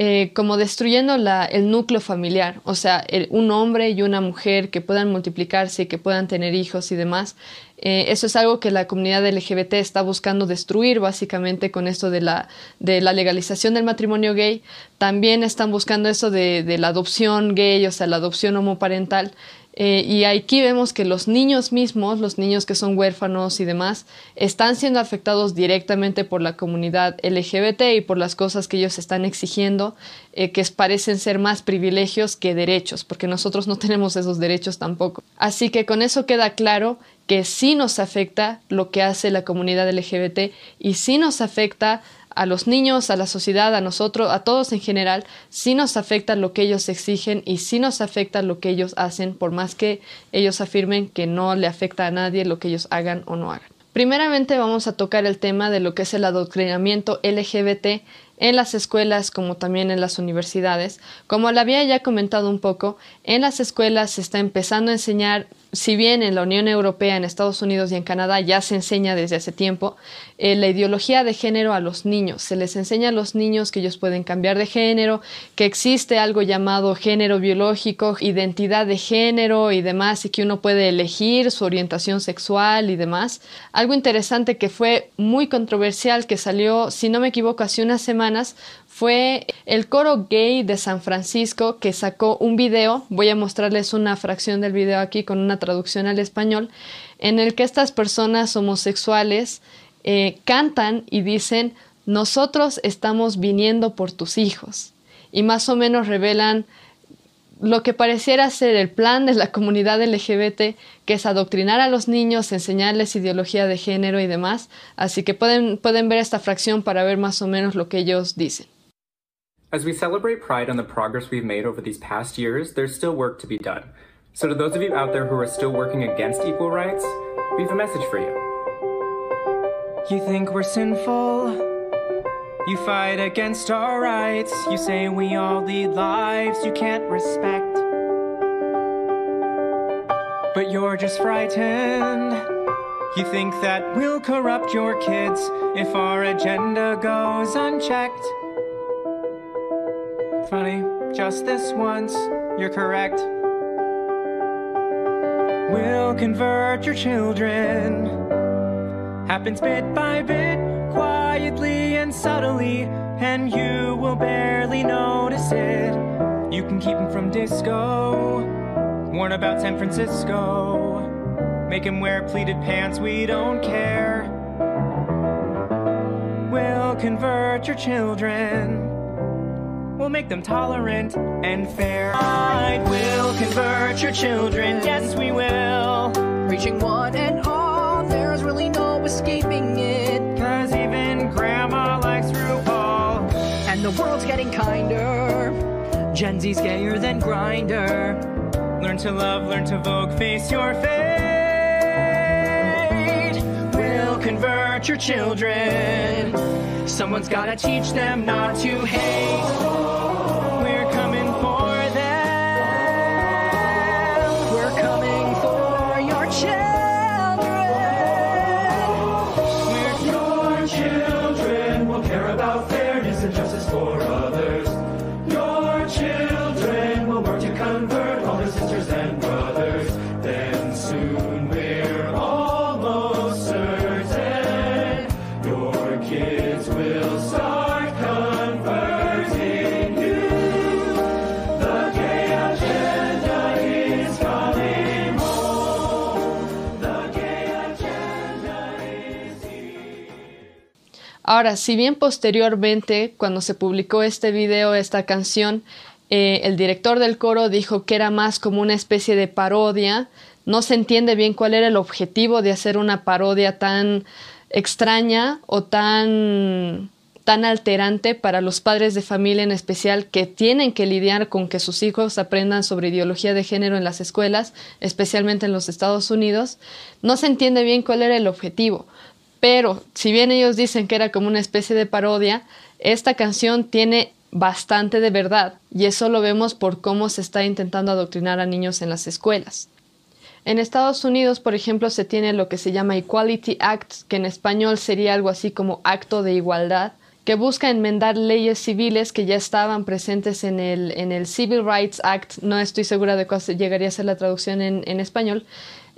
eh, como destruyendo el núcleo familiar, o sea, un hombre y una mujer que puedan multiplicarse y que puedan tener hijos y demás. Eh, eso es algo que la comunidad LGBT está buscando destruir básicamente con esto de la, de la legalización del matrimonio gay. También están buscando eso de, de la adopción gay, o sea, la adopción homoparental. Eh, y aquí vemos que los niños mismos, los niños que son huérfanos y demás, están siendo afectados directamente por la comunidad LGBT y por las cosas que ellos están exigiendo, eh, que parecen ser más privilegios que derechos, porque nosotros no tenemos esos derechos tampoco. Así que con eso queda claro que sí nos afecta lo que hace la comunidad LGBT y sí nos afecta a los niños, a la sociedad, a nosotros, a todos en general, sí nos afecta lo que ellos exigen y sí nos afecta lo que ellos hacen, por más que ellos afirmen que no le afecta a nadie lo que ellos hagan o no hagan. Primeramente vamos a tocar el tema de lo que es el adoctrinamiento LGBT en las escuelas como también en las universidades. Como lo había ya comentado un poco, en las escuelas se está empezando a enseñar si bien en la Unión Europea, en Estados Unidos y en Canadá ya se enseña desde hace tiempo eh, la ideología de género a los niños. Se les enseña a los niños que ellos pueden cambiar de género, que existe algo llamado género biológico, identidad de género y demás, y que uno puede elegir su orientación sexual y demás. Algo interesante que fue muy controversial, que salió, si no me equivoco, hace unas semanas, fue el coro gay de San Francisco que sacó un video, voy a mostrarles una fracción del video aquí con una traducción al español, en el que estas personas homosexuales eh, cantan y dicen, nosotros estamos viniendo por tus hijos. Y más o menos revelan lo que pareciera ser el plan de la comunidad LGBT, que es adoctrinar a los niños, enseñarles ideología de género y demás. Así que pueden, pueden ver esta fracción para ver más o menos lo que ellos dicen. As we celebrate Pride on the progress we've made over these past years, there's still work to be done. So to those of you out there who are still working against equal rights, we have a message for you. You think we're sinful? You fight against our rights. You say we all lead lives you can't respect. But you're just frightened. You think that we'll corrupt your kids if our agenda goes unchecked. Funny, just this once, you're correct. We'll convert your children. Happens bit by bit, quietly and subtly, and you will barely notice it. You can keep him from disco, warn about San Francisco. Make him wear pleated pants, we don't care. We'll convert your children. We'll make them tolerant and fair. I will convert your children, yes we will. Reaching one and all, there's really no escaping it. Cause even grandma likes RuPaul. And the world's getting kinder. Gen Z's gayer than grinder. Learn to love, learn to vogue, face your fate. We'll convert your children. Someone's gotta teach them not to hate. Ahora, si bien posteriormente, cuando se publicó este video, esta canción, eh, el director del coro dijo que era más como una especie de parodia, no se entiende bien cuál era el objetivo de hacer una parodia tan extraña o tan tan alterante para los padres de familia en especial que tienen que lidiar con que sus hijos aprendan sobre ideología de género en las escuelas, especialmente en los Estados Unidos, no se entiende bien cuál era el objetivo. Pero si bien ellos dicen que era como una especie de parodia, esta canción tiene bastante de verdad y eso lo vemos por cómo se está intentando adoctrinar a niños en las escuelas. En Estados Unidos, por ejemplo, se tiene lo que se llama Equality Act, que en español sería algo así como acto de igualdad, que busca enmendar leyes civiles que ya estaban presentes en el, Civil Rights Act. No estoy segura de cuál llegaría a ser la traducción en español,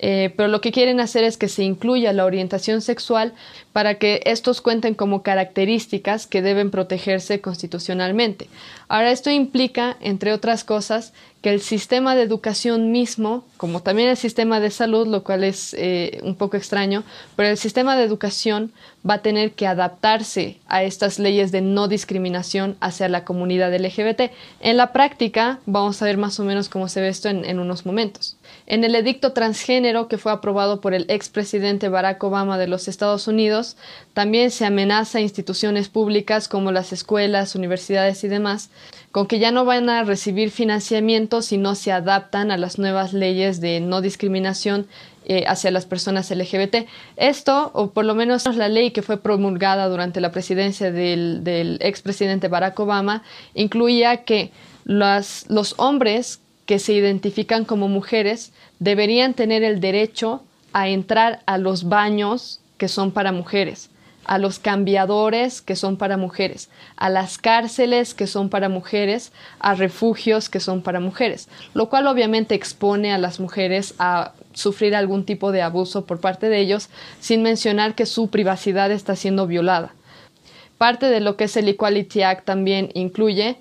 eh, pero lo que quieren hacer es que se incluya la orientación sexual para que estos cuenten como características que deben protegerse constitucionalmente. Ahora, esto implica, entre otras cosas, que el sistema de educación mismo, como también el sistema de salud, lo cual es eh, un poco extraño, pero el sistema de educación va a tener que adaptarse a estas leyes de no discriminación hacia la comunidad LGBT. En la práctica, vamos a ver más o menos cómo se ve esto en, en unos momentos. En el edicto transgénero que fue aprobado por el expresidente Barack Obama de los Estados Unidos, también se amenaza a instituciones públicas como las escuelas, universidades y demás, con que ya no van a recibir financiamiento si no se adaptan a las nuevas leyes de no discriminación eh, hacia las personas LGBT. Esto, o por lo menos la ley que fue promulgada durante la presidencia del, del expresidente Barack Obama, incluía que los hombres que se identifican como mujeres deberían tener el derecho a entrar a los baños que son para mujeres, a los cambiadores que son para mujeres, a las cárceles que son para mujeres, a refugios que son para mujeres, lo cual obviamente expone a las mujeres a sufrir algún tipo de abuso por parte de ellos, sin mencionar que su privacidad está siendo violada. Parte de lo que es el Equality Act también incluye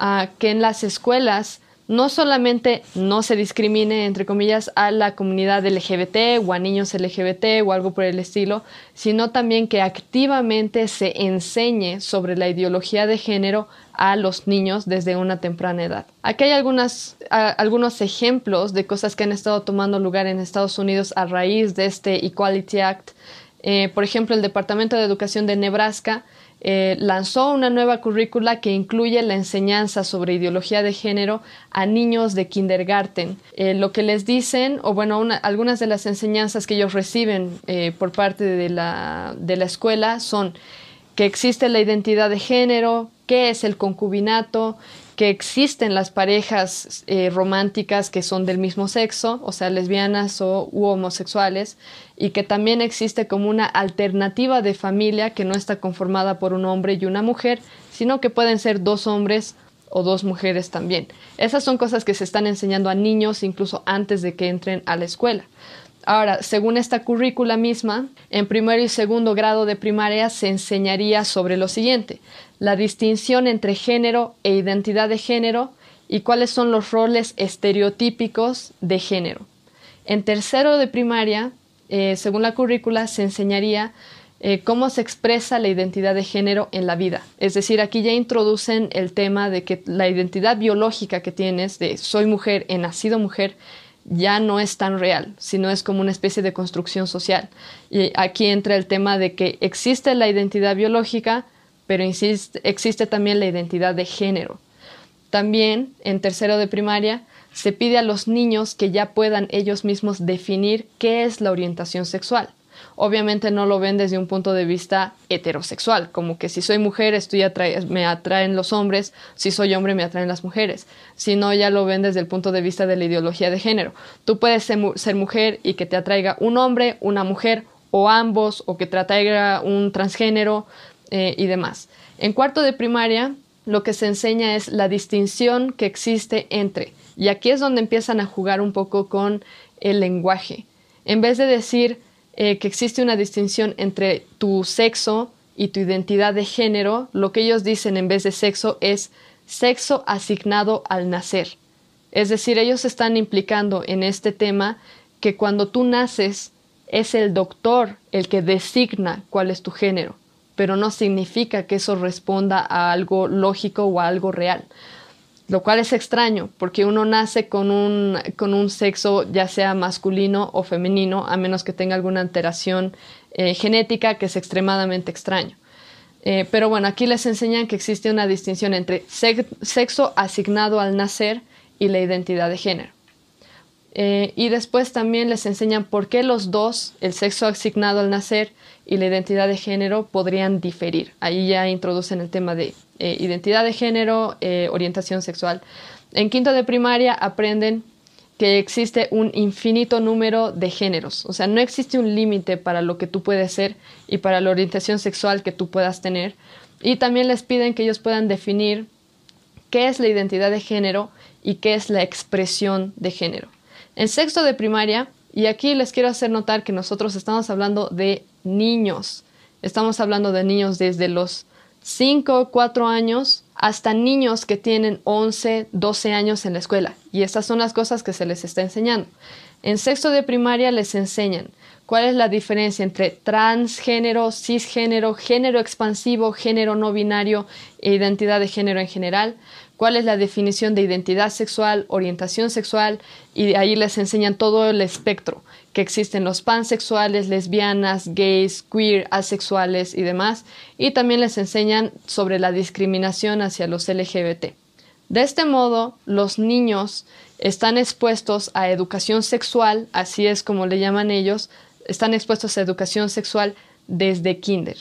uh, que en las escuelas no solamente no se discrimine, entre comillas, a la comunidad LGBT o a niños LGBT o algo por el estilo, sino también que activamente se enseñe sobre la ideología de género a los niños desde una temprana edad. Aquí hay algunas, algunos ejemplos de cosas que han estado tomando lugar en Estados Unidos a raíz de este Equality Act. Eh, por ejemplo, el Departamento de Educación de Nebraska eh, lanzó una nueva currícula que incluye la enseñanza sobre ideología de género a niños de kindergarten. Eh, lo que les dicen, o bueno, una, algunas de las enseñanzas que ellos reciben eh, por parte de la, de la escuela son que existe la identidad de género, qué es el concubinato, que existen las parejas eh, románticas que son del mismo sexo, o sea, lesbianas o u homosexuales, y que también existe como una alternativa de familia que no está conformada por un hombre y una mujer, sino que pueden ser dos hombres o dos mujeres también. Esas son cosas que se están enseñando a niños incluso antes de que entren a la escuela. Ahora, según esta currícula misma, en primero y segundo grado de primaria se enseñaría sobre lo siguiente, la distinción entre género e identidad de género y cuáles son los roles estereotípicos de género. En tercero de primaria, eh, según la currícula, se enseñaría eh, cómo se expresa la identidad de género en la vida. Es decir, aquí ya introducen el tema de que la identidad biológica que tienes de soy mujer, he nacido mujer, ya no es tan real, sino es como una especie de construcción social. Y aquí entra el tema de que existe la identidad biológica, pero existe también la identidad de género. También, en tercero de primaria, se pide a los niños que ya puedan ellos mismos definir qué es la orientación sexual. Obviamente no lo ven desde un punto de vista heterosexual, como que si soy mujer estoy me atraen los hombres, si soy hombre me atraen las mujeres, sino ya lo ven desde el punto de vista de la ideología de género. Tú puedes ser, mujer y que te atraiga un hombre, una mujer o ambos, o que te atraiga un transgénero eh, y demás. En cuarto de primaria lo que se enseña es la distinción que existe entre, y aquí es donde empiezan a jugar un poco con el lenguaje. En vez de decir eh, que existe una distinción entre tu sexo y tu identidad de género, lo que ellos dicen en vez de sexo es sexo asignado al nacer. Es decir, ellos están implicando en este tema que cuando tú naces es el doctor el que designa cuál es tu género pero no significa que eso responda a algo lógico o a algo real. Lo cual es extraño, porque uno nace con un, con un sexo ya sea masculino o femenino, a menos que tenga alguna alteración eh, genética que es extremadamente extraño. Eh, pero bueno, aquí les enseñan que existe una distinción entre sexo asignado al nacer y la identidad de género. Eh, y después también les enseñan por qué los dos, el sexo asignado al nacer y la identidad de género, podrían diferir. Ahí ya introducen el tema de eh, identidad de género, eh, orientación sexual. En quinto de primaria aprenden que existe un infinito número de géneros, o sea, no existe un límite para lo que tú puedes ser y para la orientación sexual que tú puedas tener. Y también les piden que ellos puedan definir qué es la identidad de género y qué es la expresión de género. En sexto de primaria, y aquí les quiero hacer notar que nosotros estamos hablando de niños. Estamos hablando de niños desde los 5, 4 años hasta niños que tienen 11, 12 años en la escuela. Y estas son las cosas que se les está enseñando. En sexto de primaria les enseñan cuál es la diferencia entre transgénero, cisgénero, género expansivo, género no binario e identidad de género en general, cuál es la definición de identidad sexual, orientación sexual, y ahí les enseñan todo el espectro que existen los pansexuales, lesbianas, gays, queer, asexuales y demás, y también les enseñan sobre la discriminación hacia los LGBT. De este modo, los niños están expuestos a educación sexual, así es como le llaman ellos, están expuestos a educación sexual desde kinder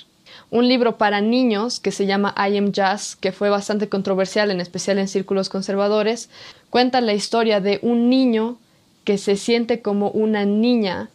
un libro para niños que se llama I Am Jazz, que fue bastante controversial, en especial en círculos conservadores, cuenta la historia de un niño que se siente como una niña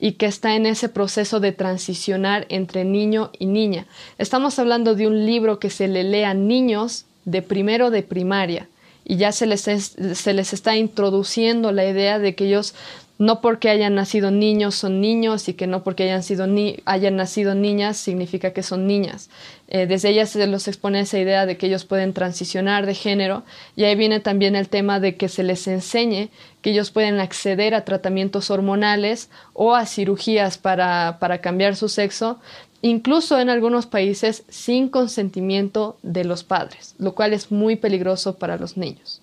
y que está en ese proceso de transicionar entre niño y niña. Estamos hablando de un libro que se le lee a niños de primero de primaria y ya se les, se les está introduciendo la idea de que ellos no porque hayan nacido niños son niños y que no porque hayan, sido ni hayan nacido niñas significa que son niñas. Eh, desde ellas se los expone esa idea de que ellos pueden transicionar de género y ahí viene también el tema de que se les enseñe que ellos pueden acceder a tratamientos hormonales o a cirugías para, para cambiar su sexo, incluso en algunos países sin consentimiento de los padres, lo cual es muy peligroso para los niños.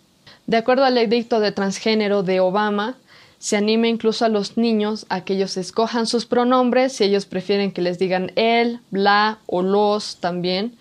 De acuerdo al edicto de transgénero de Obama, se anima incluso a los niños a que ellos escojan sus pronombres, si ellos prefieren que les digan él, bla o los también.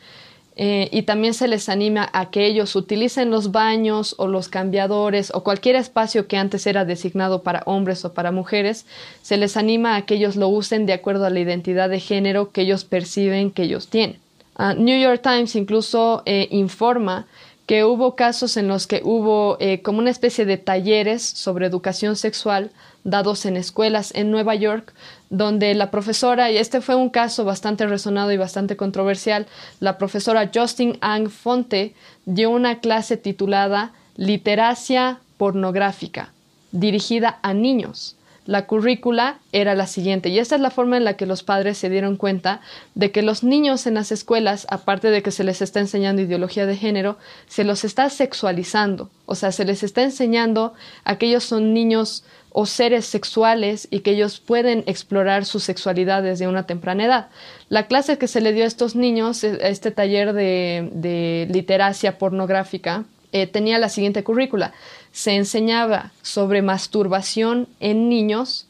Eh, y también se les anima a que ellos utilicen los baños o los cambiadores o cualquier espacio que antes era designado para hombres o para mujeres, se les anima a que ellos lo usen de acuerdo a la identidad de género que ellos perciben que ellos tienen. Ah, New York Times incluso eh, informa que hubo casos en los que hubo eh, como una especie de talleres sobre educación sexual dados en escuelas en Nueva York, donde la profesora, y este fue un caso bastante resonado y bastante controversial, la profesora Justin Ang Fonte dio una clase titulada Literacia pornográfica, dirigida a niños la currícula era la siguiente, y esta es la forma en la que los padres se dieron cuenta de que los niños en las escuelas, aparte de que se les está enseñando ideología de género, se los está sexualizando, o sea, se les está enseñando a que ellos son niños o seres sexuales y que ellos pueden explorar su sexualidad desde una temprana edad. La clase que se le dio a estos niños, e, este taller de, literacia pornográfica, eh, tenía la siguiente currícula se enseñaba sobre masturbación en niños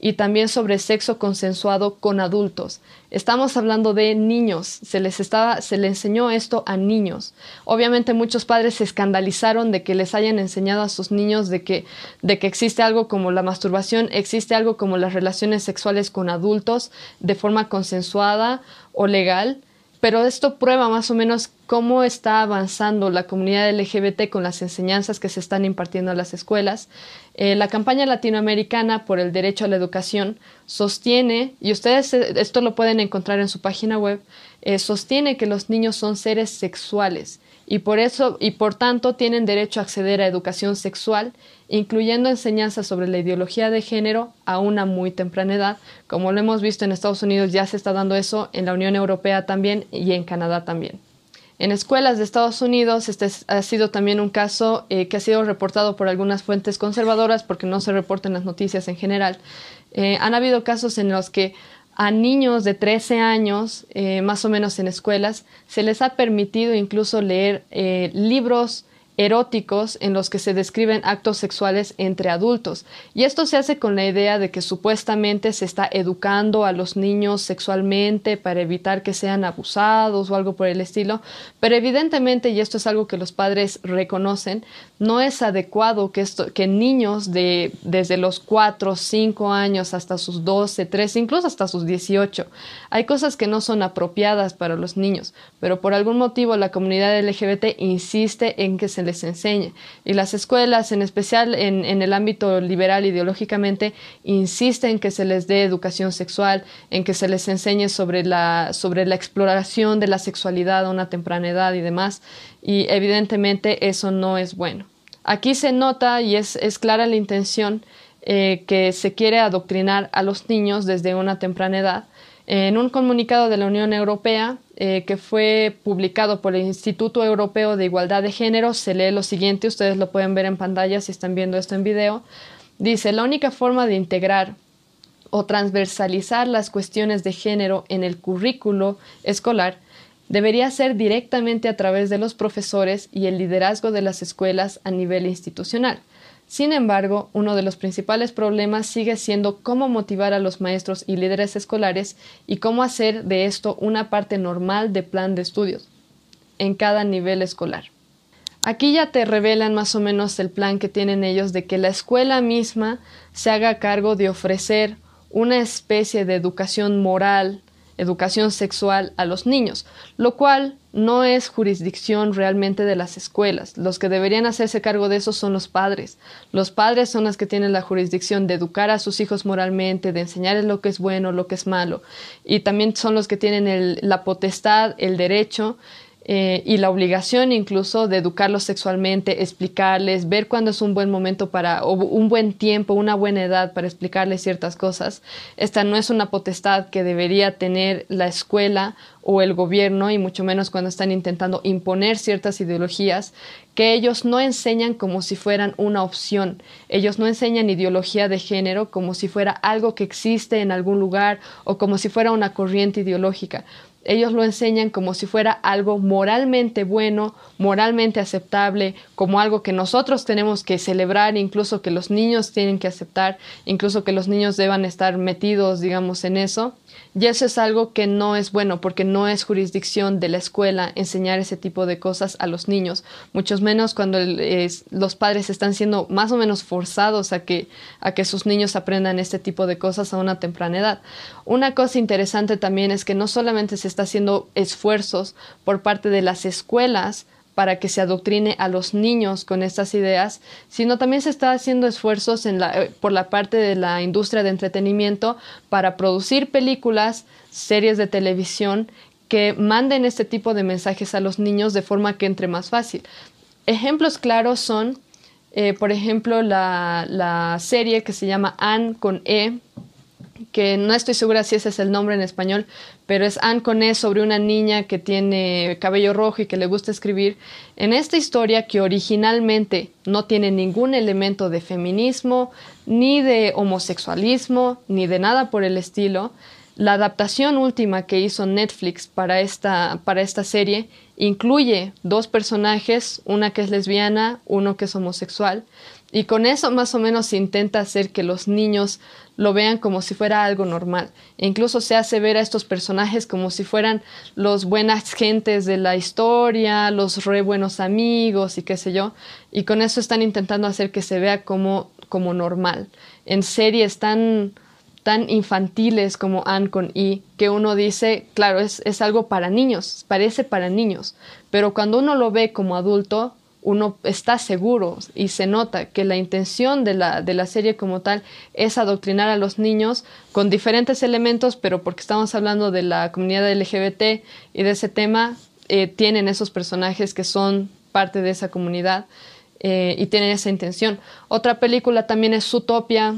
y también sobre sexo consensuado con adultos. Estamos hablando de niños, se les estaba se le enseñó esto a niños. Obviamente muchos padres se escandalizaron de que les hayan enseñado a sus niños de que de que existe algo como la masturbación, existe algo como las relaciones sexuales con adultos de forma consensuada o legal pero esto prueba más o menos cómo está avanzando la comunidad LGBT con las enseñanzas que se están impartiendo en las escuelas. Eh, la campaña latinoamericana por el derecho a la educación sostiene, y ustedes eh, esto lo pueden encontrar en su página web, eh, sostiene que los niños son seres sexuales y por eso y por tanto tienen derecho a acceder a educación sexual, incluyendo enseñanzas sobre la ideología de género a una muy temprana edad, como lo hemos visto en Estados Unidos ya se está dando eso, en la Unión Europea también y en Canadá también. En escuelas de Estados Unidos, este ha sido también un caso eh, que ha sido reportado por algunas fuentes conservadoras, porque no se reportan las noticias en general. Eh, han habido casos en los que a niños de 13 años, eh, más o menos en escuelas, se les ha permitido incluso leer eh, libros eróticos en los que se describen actos sexuales entre adultos. Y esto se hace con la idea de que supuestamente se está educando a los niños sexualmente para evitar que sean abusados o algo por el estilo, pero evidentemente, y esto es algo que los padres reconocen, no es adecuado que, esto, que niños de desde los 4, 5 años hasta sus 12, 13, incluso hasta sus 18, hay cosas que no son apropiadas para los niños, pero por algún motivo la comunidad LGBT insiste en que se les enseñe. Y las escuelas, en especial en, el ámbito liberal ideológicamente, insisten en que se les dé educación sexual, en que se les enseñe sobre la, sobre la exploración de la sexualidad a una temprana edad y demás. Y evidentemente eso no es bueno. Aquí se nota y es, es clara la intención eh, que se quiere adoctrinar a los niños desde una temprana edad. En un comunicado de la Unión Europea eh, que fue publicado por el Instituto Europeo de Igualdad de Género, se lee lo siguiente, ustedes lo pueden ver en pantalla si están viendo esto en video. Dice, la única forma de integrar o transversalizar las cuestiones de género en el currículo escolar debería ser directamente a través de los profesores y el liderazgo de las escuelas a nivel institucional. Sin embargo, uno de los principales problemas sigue siendo cómo motivar a los maestros y líderes escolares y cómo hacer de esto una parte normal de plan de estudios en cada nivel escolar. Aquí ya te revelan más o menos el plan que tienen ellos de que la escuela misma se haga cargo de ofrecer una especie de educación moral, educación sexual a los niños, lo cual no es jurisdicción realmente de las escuelas. Los que deberían hacerse cargo de eso son los padres. Los padres son los que tienen la jurisdicción de educar a sus hijos moralmente, de enseñarles lo que es bueno, lo que es malo. Y también son los que tienen la potestad, el derecho eh, y la obligación incluso de educarlos sexualmente, explicarles, ver cuándo es un buen momento para, o un buen tiempo, una buena edad para explicarles ciertas cosas. Esta no es una potestad que debería tener la escuela o el gobierno, y mucho menos cuando están intentando imponer ciertas ideologías que ellos no enseñan como si fueran una opción. Ellos no enseñan ideología de género como si fuera algo que existe en algún lugar o como si fuera una corriente ideológica ellos lo enseñan como si fuera algo moralmente bueno, moralmente aceptable, como algo que nosotros tenemos que celebrar, incluso que los niños tienen que aceptar, incluso que los niños deban estar metidos, digamos, en eso. Y eso es algo que no es bueno porque no es jurisdicción de la escuela enseñar ese tipo de cosas a los niños, mucho menos cuando los padres están siendo más o menos forzados a que, a que sus niños aprendan este tipo de cosas a una temprana edad. Una cosa interesante también es que no solamente se está haciendo esfuerzos por parte de las escuelas para que se adoctrine a los niños con estas ideas, sino también se está haciendo esfuerzos eh, por la parte de la industria de entretenimiento para producir películas, series de televisión que manden este tipo de mensajes a los niños de forma que entre más fácil. Ejemplos claros son, eh, por ejemplo, la, la serie que se llama Anne con E, que no estoy segura si ese es el nombre en español, pero es Anne Coné sobre una niña que tiene cabello rojo y que le gusta escribir. En esta historia que originalmente no tiene ningún elemento de feminismo, ni de homosexualismo, ni de nada por el estilo, la adaptación última que hizo Netflix para esta, para esta serie incluye dos personajes, una que es lesbiana, uno que es homosexual, Y con eso más o menos intenta hacer que los niños lo vean como si fuera algo normal. E incluso se hace ver a estos personajes como si fueran los buenas gentes de la historia, los re buenos amigos y qué sé yo. Y con eso están intentando hacer que se vea como, como normal. En series tan, tan infantiles como Anne con I, que uno dice, claro, es, es algo para niños, parece para niños. Pero cuando uno lo ve como adulto, uno está seguro y se nota que la intención de la, de la serie como tal es adoctrinar a los niños con diferentes elementos, pero porque estamos hablando de la comunidad LGBT y de ese tema, eh, tienen esos personajes que son parte de esa comunidad eh, y tienen esa intención. Otra película también es Zootopia,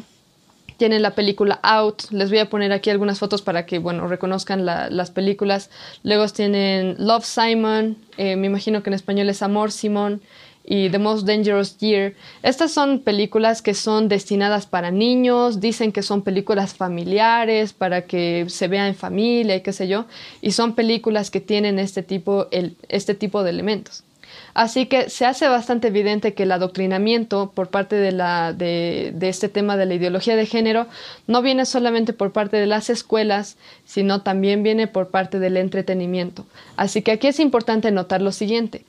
tienen la película Out, les voy a poner aquí algunas fotos para que, bueno, reconozcan las películas. Luego tienen Love Simon, eh, me imagino que en español es Amor Simón, y The Most Dangerous Year. Estas son películas que son destinadas para niños, dicen que son películas familiares, para que se vea en familia y qué sé yo, y son películas que tienen este tipo, el, este tipo de elementos. Así que se hace bastante evidente que el adoctrinamiento por parte de, la, de, este tema de la ideología de género no viene solamente por parte de las escuelas, sino también viene por parte del entretenimiento. Así que aquí es importante notar lo siguiente.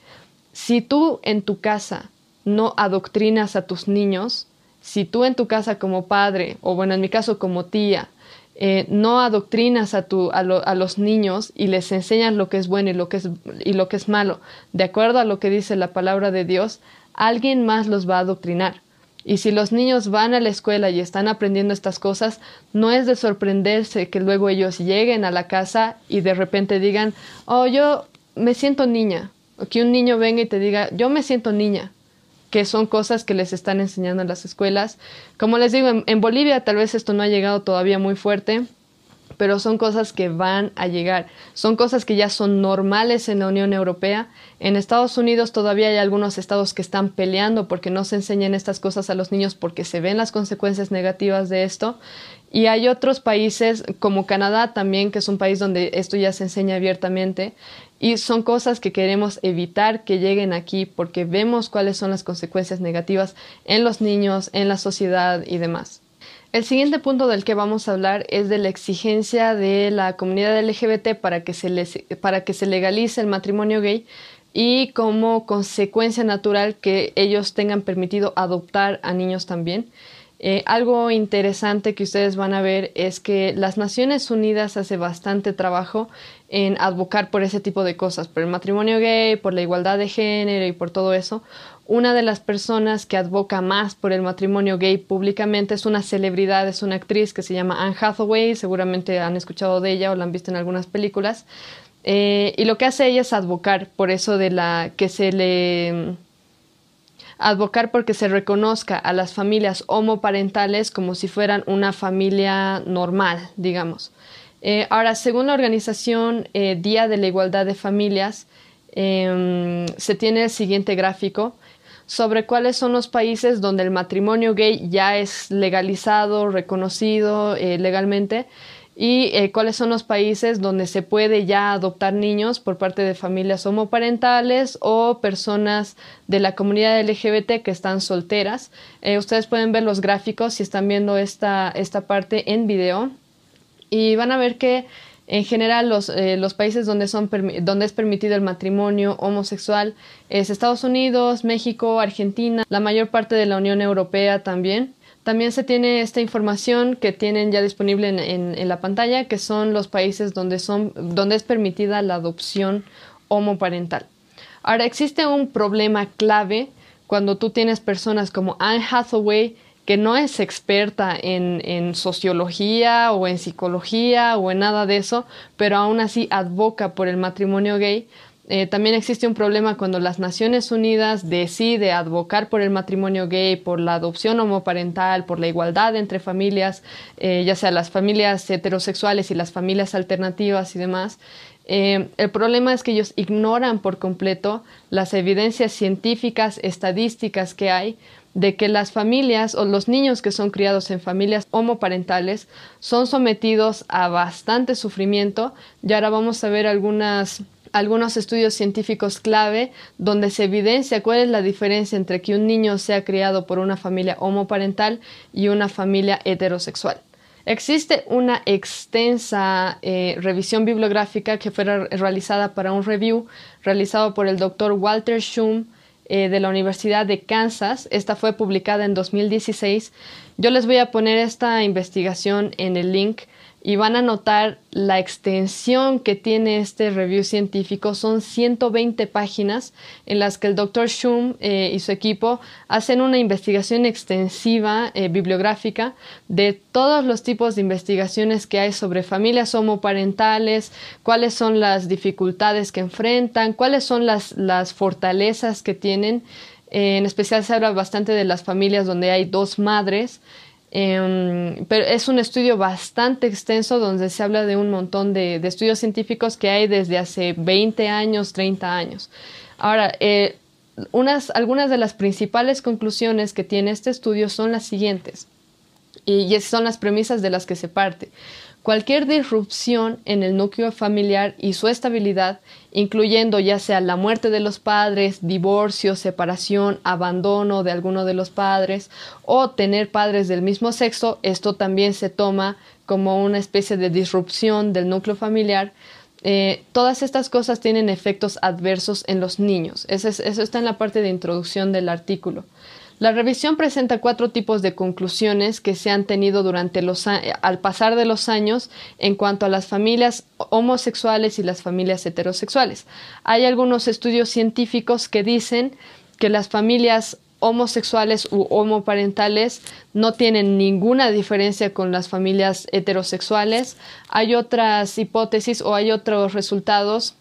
Si tú en tu casa no adoctrinas a tus niños, si tú en tu casa como padre, o bueno, en mi caso como tía, eh, no adoctrinas a, tu, a, lo, a, los niños y les enseñas lo que es bueno y lo que es, y lo que es malo, de acuerdo a lo que dice la palabra de Dios, alguien más los va a adoctrinar. Y si los niños van a la escuela y están aprendiendo estas cosas, no es de sorprenderse que luego ellos lleguen a la casa y de repente digan, oh, yo me siento niña, o que un niño venga y te diga, yo me siento niña, que son cosas que les están enseñando en las escuelas. Como les digo, en, Bolivia tal vez esto no ha llegado todavía muy fuerte, pero son cosas que van a llegar, son cosas que ya son normales en la Unión Europea. En Estados Unidos todavía hay algunos estados que están peleando porque no se enseñan estas cosas a los niños porque se ven las consecuencias negativas de esto. Y hay otros países como Canadá también, que es un país donde esto ya se enseña abiertamente. Y son cosas que queremos evitar que lleguen aquí porque vemos cuáles son las consecuencias negativas en los niños, en la sociedad y demás. El siguiente punto del que vamos a hablar es de la exigencia de la comunidad LGBT para que se, para que se legalice el matrimonio gay y como consecuencia natural que ellos tengan permitido adoptar a niños también. Eh, algo interesante que ustedes van a ver es que las Naciones Unidas hace bastante trabajo en advocar por ese tipo de cosas, por el matrimonio gay, por la igualdad de género y por todo eso. Una de las personas que advoca más por el matrimonio gay públicamente es una celebridad, es una actriz que se llama Anne Hathaway, seguramente han escuchado de ella o la han visto en algunas películas. Eh, y lo que hace ella es advocar por eso de la que se le advocar porque se reconozca a las familias homoparentales como si fueran una familia normal, digamos. Eh, ahora, según la organización eh, Día de la Igualdad de Familias, eh, se tiene el siguiente gráfico sobre cuáles son los países donde el matrimonio gay ya es legalizado, reconocido eh, legalmente y cuáles son los países donde se puede ya adoptar niños por parte de familias homoparentales o personas de la comunidad LGBT que están solteras. Ustedes pueden ver los gráficos si están viendo esta, esta parte en video y van a ver que en general los, eh, los países donde, son donde es permitido el matrimonio homosexual es Estados Unidos, México, Argentina, la mayor parte de la Unión Europea también. También se tiene esta información que tienen ya disponible en, en, en, la pantalla, que son los países donde, son, donde es permitida la adopción homoparental. Ahora, existe un problema clave cuando tú tienes personas como Anne Hathaway, que no es experta en, en, sociología o en psicología o en nada de eso, pero aún así advoca por el matrimonio gay, eh, también existe un problema cuando las Naciones Unidas decide advocar por el matrimonio gay, por la adopción homoparental, por la igualdad entre familias, eh, ya sea las familias heterosexuales y las familias alternativas y demás. Eh, el problema es que ellos ignoran por completo las evidencias científicas, estadísticas que hay de que las familias o los niños que son criados en familias homoparentales son sometidos a bastante sufrimiento y ahora vamos a ver algunas algunos estudios científicos clave donde se evidencia cuál es la diferencia entre que un niño sea criado por una familia homoparental y una familia heterosexual. Existe una extensa eh, revisión bibliográfica que fue realizada para un review realizado por el doctor Walter Schum eh, de la Universidad de Kansas. Esta fue publicada en 2016. Yo les voy a poner esta investigación en el link y van a notar la extensión que tiene este review científico. Son 120 páginas en las que el Dr. Schum eh, y su equipo hacen una investigación extensiva eh, bibliográfica de todos los tipos de investigaciones que hay sobre familias homoparentales, cuáles son las dificultades que enfrentan, cuáles son las, las fortalezas que tienen. Eh, en especial se habla bastante de las familias donde hay dos madres. Em, pero es un estudio bastante extenso donde se habla de un montón de, estudios científicos que hay desde hace 20 años, 30 años. Ahora, eh, unas, algunas de las principales conclusiones que tiene este estudio son las siguientes, y, son las premisas de las que se parte. Cualquier disrupción en el núcleo familiar y su estabilidad, incluyendo ya sea la muerte de los padres, divorcio, separación, abandono de alguno de los padres o tener padres del mismo sexo, esto también se toma como una especie de disrupción del núcleo familiar. Eh, todas estas cosas tienen efectos adversos en los niños. eso está en la parte de introducción del artículo. La revisión presenta cuatro tipos de conclusiones que se han tenido durante los al pasar de los años en cuanto a las familias homosexuales y las familias heterosexuales. Hay algunos estudios científicos que dicen que las familias homosexuales u homoparentales no tienen ninguna diferencia con las familias heterosexuales. Hay otras hipótesis o hay otros resultados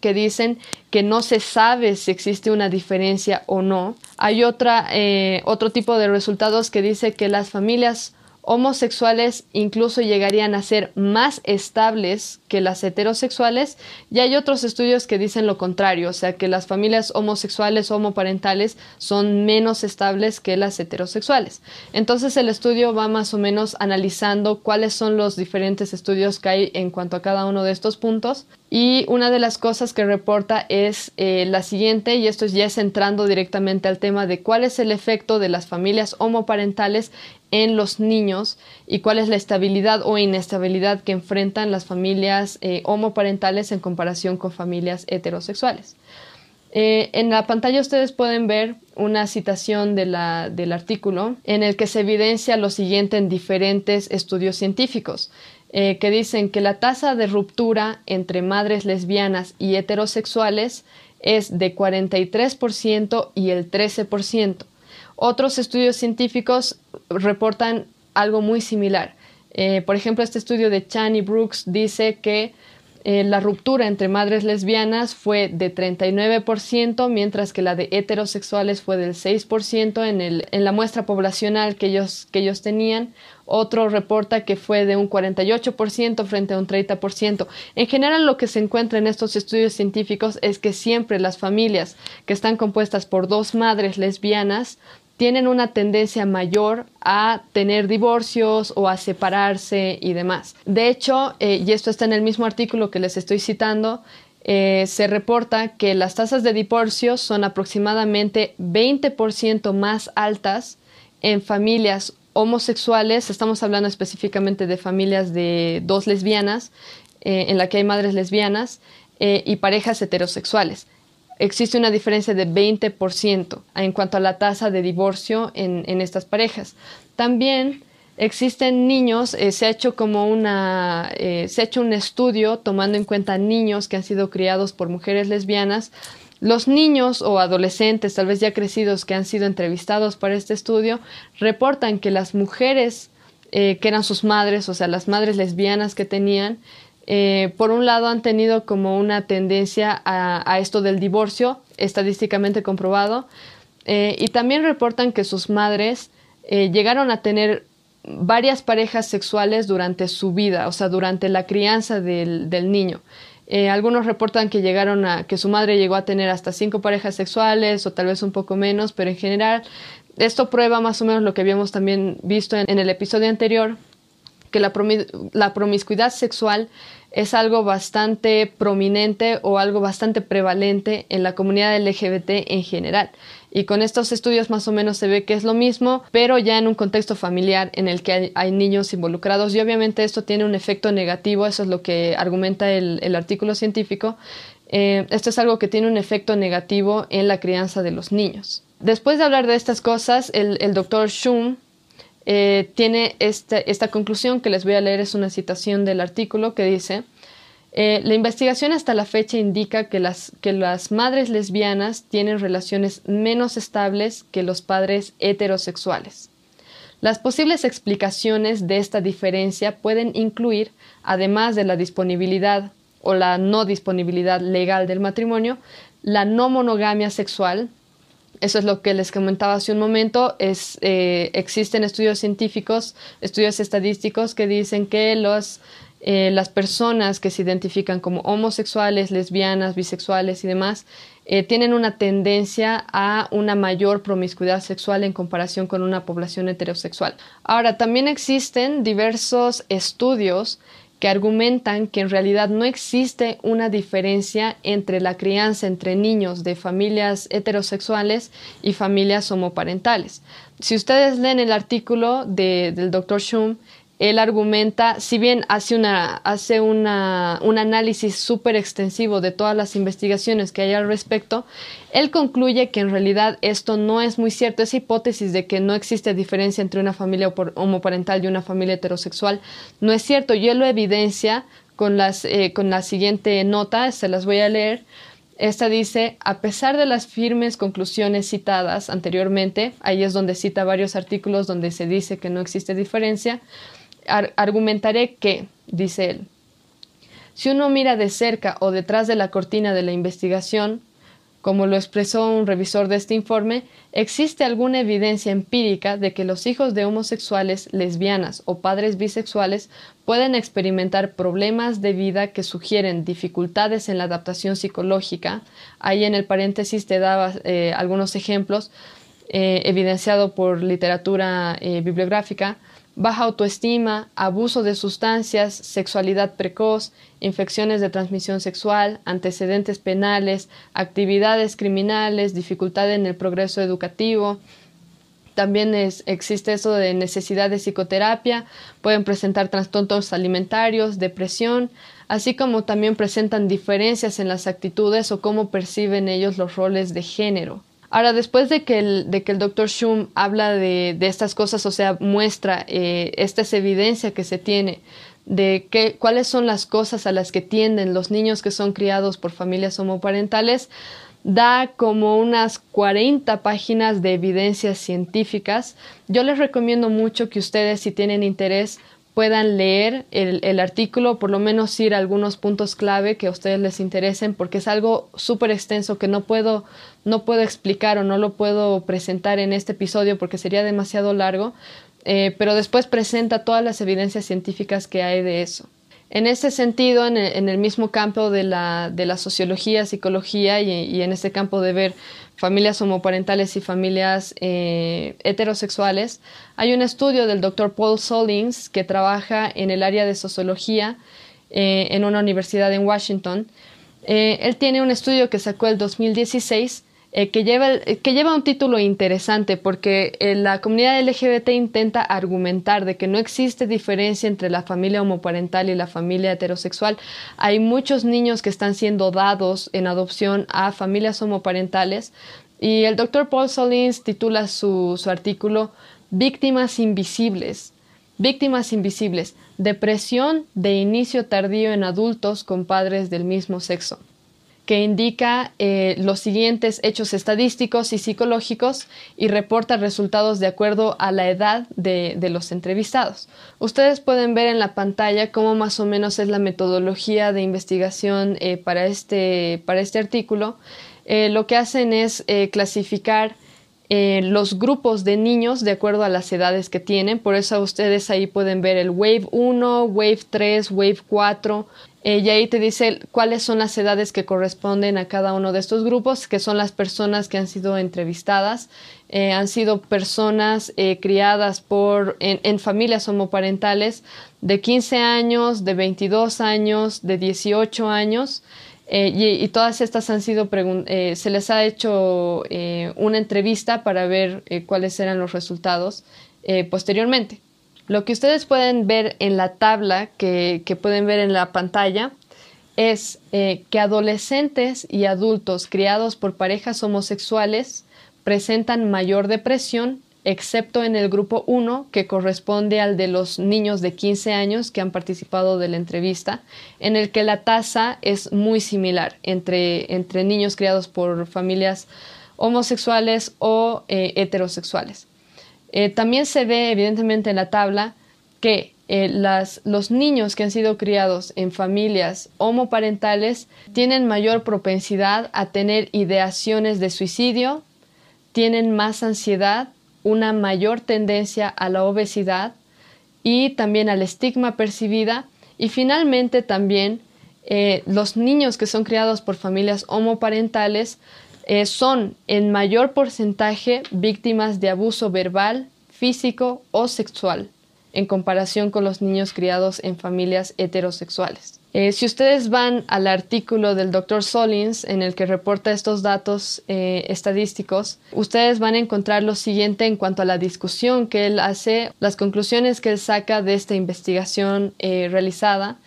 que dicen que no se sabe si existe una diferencia o no. Hay otra, eh, otro tipo de resultados que dice que las familias homosexuales incluso llegarían a ser más estables que las heterosexuales y hay otros estudios que dicen lo contrario, o sea que las familias homosexuales o homoparentales son menos estables que las heterosexuales. Entonces el estudio va más o menos analizando cuáles son los diferentes estudios que hay en cuanto a cada uno de estos puntos y una de las cosas que reporta es eh, la siguiente, y esto ya es entrando directamente al tema de cuál es el efecto de las familias homoparentales en los niños y cuál es la estabilidad o inestabilidad que enfrentan las familias eh, homoparentales en comparación con familias heterosexuales. Eh, en la pantalla ustedes pueden ver una citación de del artículo en el que se evidencia lo siguiente en diferentes estudios científicos. Eh, que dicen que la tasa de ruptura entre madres lesbianas y heterosexuales es de 43% y el 13%. Otros estudios científicos reportan algo muy similar. Eh, por ejemplo, este estudio de Chan y Brooks dice que eh, la ruptura entre madres lesbianas fue de 39%, mientras que la de heterosexuales fue del 6% en, el, en la muestra poblacional que ellos, que ellos tenían. Otro reporta que fue de un 48% frente a un 30%. En general, lo que se encuentra en estos estudios científicos es que siempre las familias que están compuestas por dos madres lesbianas tienen una tendencia mayor a tener divorcios o a separarse y demás. De hecho, eh, y esto está en el mismo artículo que les estoy citando, eh, se reporta que las tasas de divorcios son aproximadamente 20% más altas en familias homosexuales, estamos hablando específicamente de familias de dos lesbianas, eh, en la que hay madres lesbianas, y parejas heterosexuales existe una diferencia de 20% en cuanto a la tasa de divorcio en, estas parejas. También existen niños, eh, se ha hecho como una, eh, se ha hecho un estudio tomando en cuenta niños que han sido criados por mujeres lesbianas. Los niños o adolescentes, tal vez ya crecidos, que han sido entrevistados para este estudio, reportan que las mujeres eh, que eran sus madres, o sea, las madres lesbianas que tenían, eh, por un lado han tenido como una tendencia a, esto del divorcio, estadísticamente comprobado, eh, y también reportan que sus madres eh, llegaron a tener varias parejas sexuales durante su vida, o sea, durante la crianza del, niño. algunos reportan que llegaron a que su madre llegó a tener hasta cinco parejas sexuales o tal vez un poco menos, pero en general esto prueba más o menos lo que habíamos también visto en el episodio anterior, que la promiscuidad sexual es algo bastante prominente o algo bastante prevalente en la comunidad LGBT en general. Y con estos estudios más o menos se ve que es lo mismo, pero ya en un contexto familiar en el que hay, niños involucrados. Y obviamente esto tiene un efecto negativo, eso es lo que argumenta el, artículo científico. Eh, esto es algo que tiene un efecto negativo en la crianza de los niños. Después de hablar de estas cosas, el, doctor Schum eh, tiene este, esta conclusión que les voy a leer, es una citación del artículo que dice, eh, la investigación hasta la fecha indica que las, que las madres lesbianas tienen relaciones menos estables que los padres heterosexuales. Las posibles explicaciones de esta diferencia pueden incluir, además de la disponibilidad o la no disponibilidad legal del matrimonio, la no monogamia sexual. Eso es lo que les comentaba hace un momento. Es, eh, existen estudios científicos, estudios estadísticos que dicen que los eh, las personas que se identifican como homosexuales, lesbianas, bisexuales y demás, eh, tienen una tendencia a una mayor promiscuidad sexual en comparación con una población heterosexual. Ahora, también existen diversos estudios que argumentan que en realidad no existe una diferencia entre la crianza entre niños de familias heterosexuales y familias homoparentales. Si ustedes leen el artículo del Dr. Schum, él argumenta, si bien hace, una, hace una, un análisis súper extensivo de todas las investigaciones que hay al respecto, él concluye que en realidad esto no es muy cierto. Esa hipótesis de que no existe diferencia entre una familia homoparental y una familia heterosexual no es cierto. Y él lo evidencia con, las, eh, con la siguiente nota, se las voy a leer. Esta dice, a pesar de las firmes conclusiones citadas anteriormente, ahí es donde cita varios artículos donde se dice que no existe diferencia, argumentaré que, dice él, si uno mira de cerca o detrás de la cortina de la investigación, como lo expresó un revisor de este informe, existe alguna evidencia empírica de que los hijos de homosexuales, lesbianas o padres bisexuales pueden experimentar problemas de vida que sugieren dificultades en la adaptación psicológica. Ahí en el paréntesis te daba eh, algunos ejemplos eh, evidenciado por literatura eh, bibliográfica baja autoestima, abuso de sustancias, sexualidad precoz, infecciones de transmisión sexual, antecedentes penales, actividades criminales, dificultad en el progreso educativo. También existe eso de necesidad de psicoterapia, pueden presentar trastornos alimentarios, depresión, así como también presentan diferencias en las actitudes o cómo perciben ellos los roles de género. Ahora, después de que el, de que el doctor Schum habla de, estas cosas, o sea, muestra, eh, esta es evidencia que se tiene de qué, cuáles son las cosas a las que tienden los niños que son criados por familias homoparentales, da como unas 40 páginas de evidencias científicas. Yo les recomiendo mucho que ustedes, si tienen interés, puedan leer el, el, artículo, por lo menos ir a algunos puntos clave que a ustedes les interesen, porque es algo súper extenso que no puedo, no puedo explicar o no lo puedo presentar en este episodio porque sería demasiado largo, eh, pero después presenta todas las evidencias científicas que hay de eso. En ese sentido, en el, mismo campo de la, de la sociología, psicología y, y, en este campo de ver familias homoparentales y familias eh, heterosexuales, hay un estudio del doctor Paul Solings que trabaja en el área de sociología eh, en una universidad en Washington. Eh, él tiene un estudio que sacó el 2016 que, lleva, que lleva un título interesante porque la comunidad LGBT intenta argumentar de que no existe diferencia entre la familia homoparental y la familia heterosexual. Hay muchos niños que están siendo dados en adopción a familias homoparentales y el doctor Paul Solins titula su, su artículo Víctimas invisibles. Víctimas invisibles. Depresión de inicio tardío en adultos con padres del mismo sexo que indica eh, los siguientes hechos estadísticos y psicológicos y reporta resultados de acuerdo a la edad de, los entrevistados. Ustedes pueden ver en la pantalla cómo más o menos es la metodología de investigación eh, para, este, para este artículo. Eh, lo que hacen es clasificar los grupos de niños de acuerdo a las edades que tienen. Por eso ustedes ahí pueden ver el Wave 1, Wave 3, Wave 4. Eh, y ahí te dice cuáles son las edades que corresponden a cada uno de estos grupos, que son las personas que han sido entrevistadas. Eh, han sido personas criadas por, en, familias homoparentales de 15 años, de 22 años, de 18 años. y, todas estas han sido, se les ha hecho una entrevista para ver cuáles eran los resultados posteriormente. Lo que ustedes pueden ver en la tabla que, pueden ver en la pantalla es eh, que adolescentes y adultos criados por parejas homosexuales presentan mayor depresión, excepto en el grupo 1, que corresponde al de los niños de 15 años que han participado de la entrevista, en el que la tasa es muy similar entre, entre niños criados por familias homosexuales o eh, heterosexuales. Eh, también se ve evidentemente en la tabla que eh, los niños que han sido criados en familias homoparentales tienen mayor propensidad a tener ideaciones de suicidio, tienen más ansiedad, una mayor tendencia a la obesidad y también al estigma percibida. Y finalmente también eh, los niños que son criados por familias homoparentales eh, son en mayor porcentaje víctimas de abuso verbal, físico o sexual en comparación con los niños criados en familias heterosexuales. Eh, si ustedes van al artículo del Dr. Solins en el que reporta estos datos eh, estadísticos, ustedes van a encontrar lo siguiente en cuanto a la discusión que él hace, las conclusiones que él saca de esta investigación realizada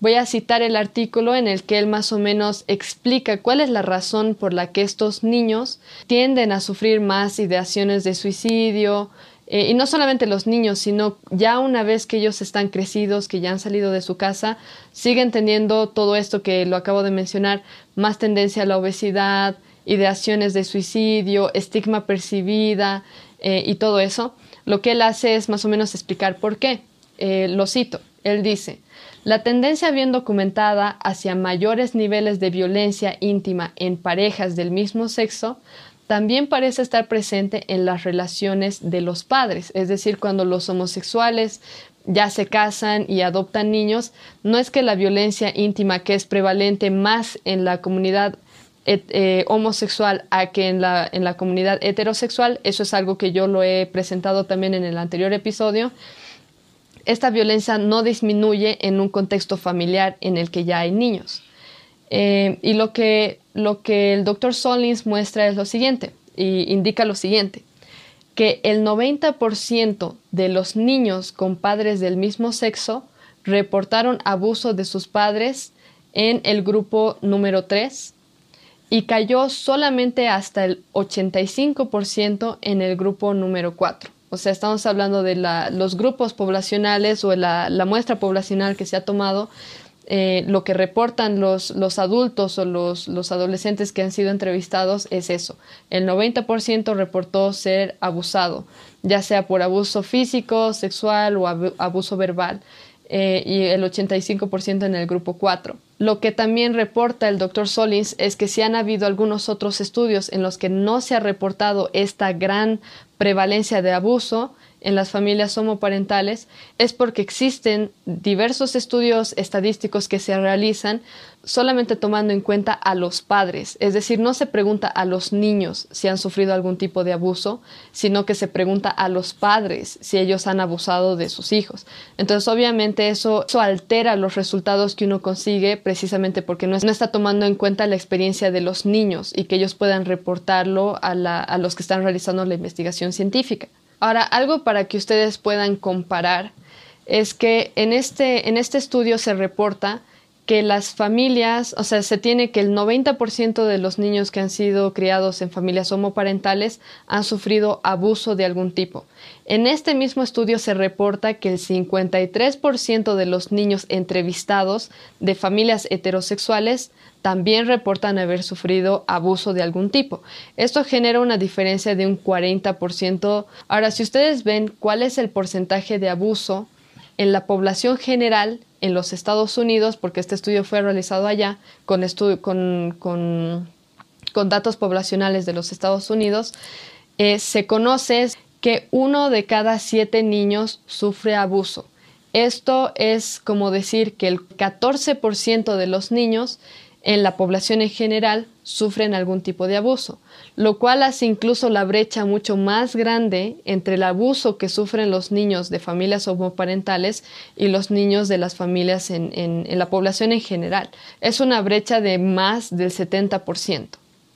Voy a citar el artículo en el que él más o menos explica cuál es la razón por la que estos niños tienden a sufrir más ideaciones de suicidio, eh, y no solamente los niños, sino ya una vez que ellos están crecidos, que ya han salido de su casa, siguen teniendo todo esto que lo acabo de mencionar, más tendencia a la obesidad, ideaciones de suicidio, estigma percibida eh, y todo eso. Lo que él hace es más o menos explicar por qué. Eh, lo cito. Él dice, la tendencia bien documentada hacia mayores niveles de violencia íntima en parejas del mismo sexo también parece estar presente en las relaciones de los padres, es decir, cuando los homosexuales ya se casan y adoptan niños, no es que la violencia íntima que es prevalente más en la comunidad eh, homosexual a que en la, en la comunidad heterosexual, eso es algo que yo lo he presentado también en el anterior episodio, esta violencia no disminuye en un contexto familiar en el que ya hay niños. Eh, y lo que, lo que el doctor Solins muestra es lo siguiente, y indica lo siguiente, que el 90% de los niños con padres del mismo sexo reportaron abuso de sus padres en el grupo número 3 y cayó solamente hasta el 85% en el grupo número 4. O sea, estamos hablando de los grupos poblacionales o la, la, muestra poblacional que se ha tomado, eh, lo que reportan los, los adultos o los, los, adolescentes que han sido entrevistados es eso. El 90% reportó ser abusado, ya sea por abuso físico, sexual o abuso verbal. Eh, y el 85% en el grupo 4. Lo que también reporta el doctor Solins es que si han habido algunos otros estudios en los que no se ha reportado esta gran prevalencia de abuso en las familias homoparentales es porque existen diversos estudios estadísticos que se realizan solamente tomando en cuenta a los padres, es decir, no se pregunta a los niños si han sufrido algún tipo de abuso, sino que se pregunta a los padres si ellos han abusado de sus hijos. Entonces, obviamente eso, altera los resultados que uno consigue precisamente porque no, está tomando en cuenta la experiencia de los niños y que ellos puedan reportarlo a, a los que están realizando la investigación científica. Ahora, algo para que ustedes puedan comparar es que en este, en este estudio se reporta que las familias, o sea, se tiene que el 90% de los niños que han sido criados en familias homoparentales han sufrido abuso de algún tipo. En este mismo estudio se reporta que el 53% de los niños entrevistados de familias heterosexuales también reportan haber sufrido abuso de algún tipo. Esto genera una diferencia de un 40%. Ahora, si ustedes ven cuál es el porcentaje de abuso en la población general en los Estados Unidos, porque este estudio fue realizado allá con, datos poblacionales de los Estados Unidos, eh, se conoce que uno de cada siete niños sufre abuso. Esto es como decir que el 14% de los niños en la población en general sufren algún tipo de abuso, lo cual hace incluso la brecha mucho más grande entre el abuso que sufren los niños de familias homoparentales y los niños de las familias en, en la población en general. Es una brecha de más del 70%.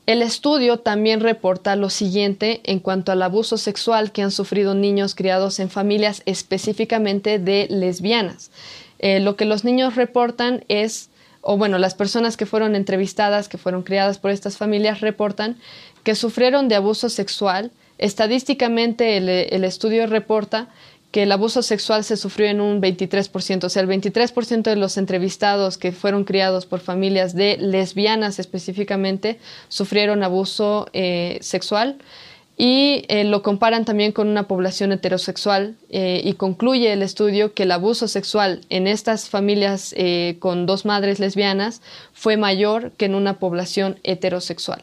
El estudio también reporta lo siguiente en cuanto al abuso sexual que han sufrido niños criados en familias específicamente de lesbianas. Eh, lo que los niños reportan es, o bueno, las personas que fueron entrevistadas, que fueron criadas por estas familias, reportan que sufrieron de abuso sexual. Estadísticamente el estudio reporta que el abuso sexual se sufrió en un 23%, o sea, el 23% de los entrevistados que fueron criados por familias de lesbianas específicamente sufrieron abuso eh, sexual y eh, lo comparan también con una población heterosexual eh, y concluye el estudio que el abuso sexual en estas familias con dos madres lesbianas fue mayor que en una población heterosexual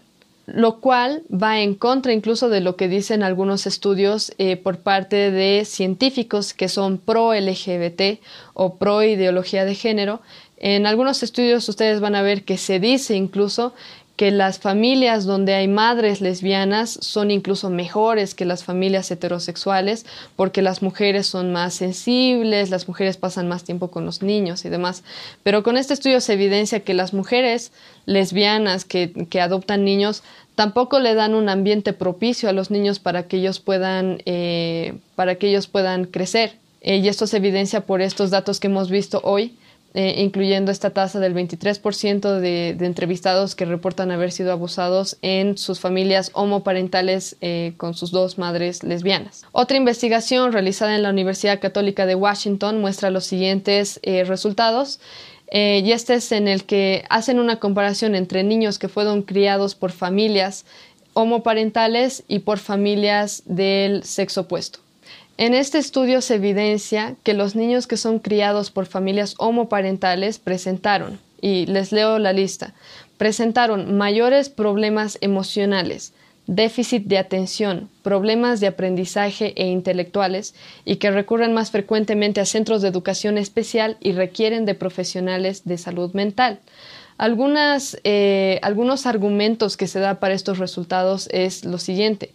lo cual va en contra incluso de lo que dicen algunos estudios eh, por parte de científicos que son pro LGBT o pro ideología de género. En algunos estudios ustedes van a ver que se dice incluso que las familias donde hay madres lesbianas son incluso mejores que las familias heterosexuales porque las mujeres son más sensibles, las mujeres pasan más tiempo con los niños y demás. Pero con este estudio se evidencia que las mujeres lesbianas que, adoptan niños tampoco le dan un ambiente propicio a los niños para que ellos puedan, eh, para que ellos puedan crecer. Eh, y esto se evidencia por estos datos que hemos visto hoy, eh, incluyendo esta tasa del 23% de, entrevistados que reportan haber sido abusados en sus familias homoparentales eh, con sus dos madres lesbianas. Otra investigación realizada en la Universidad Católica de Washington muestra los siguientes eh, resultados. y este es en el que hacen una comparación entre niños que fueron criados por familias homoparentales y por familias del sexo opuesto. En este estudio se evidencia que los niños que son criados por familias homoparentales presentaron, y les leo la lista, presentaron mayores problemas emocionales, déficit de atención, problemas de aprendizaje e intelectuales y que recurren más frecuentemente a centros de educación especial y requieren de profesionales de salud mental. Eh, algunos argumentos que se da para estos resultados es lo siguiente.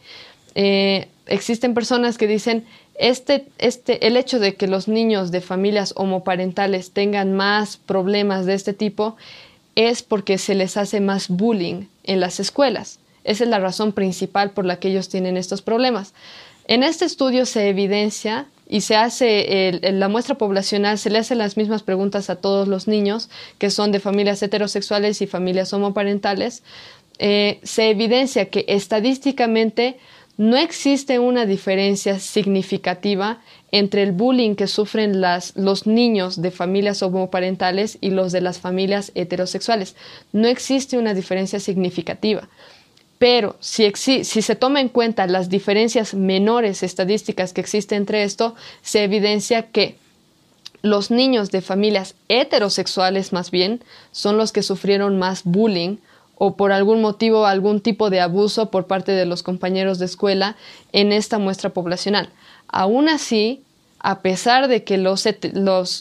Eh, existen personas que dicen este, este, el hecho de que los niños de familias homoparentales tengan más problemas de este tipo es porque se les hace más bullying en las escuelas. Esa es la razón principal por la que ellos tienen estos problemas. En este estudio se evidencia y se hace la muestra poblacional, se le hacen las mismas preguntas a todos los niños que son de familias heterosexuales y familias homoparentales. Eh, se evidencia que estadísticamente no existe una diferencia significativa entre el bullying que sufren los niños de familias homoparentales y los de las familias heterosexuales. No existe una diferencia significativa. Pero si, si, se toma en cuenta las diferencias menores estadísticas que existen entre esto, se evidencia que los niños de familias heterosexuales más bien son los que sufrieron más bullying o por algún motivo algún tipo de abuso por parte de los compañeros de escuela en esta muestra poblacional. Aún así, a pesar de que los,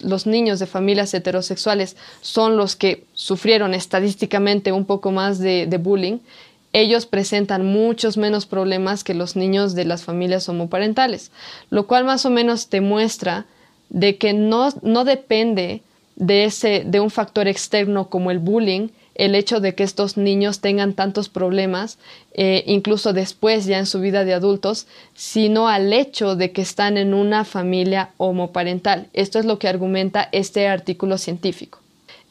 los, niños de familias heterosexuales son los que sufrieron estadísticamente un poco más de, bullying, ellos presentan muchos menos problemas que los niños de las familias homoparentales, lo cual más o menos te muestra de que no, no depende de, ese, de un factor externo como el bullying, el hecho de que estos niños tengan tantos problemas, eh, incluso después ya en su vida de adultos, sino al hecho de que están en una familia homoparental. Esto es lo que argumenta este artículo científico.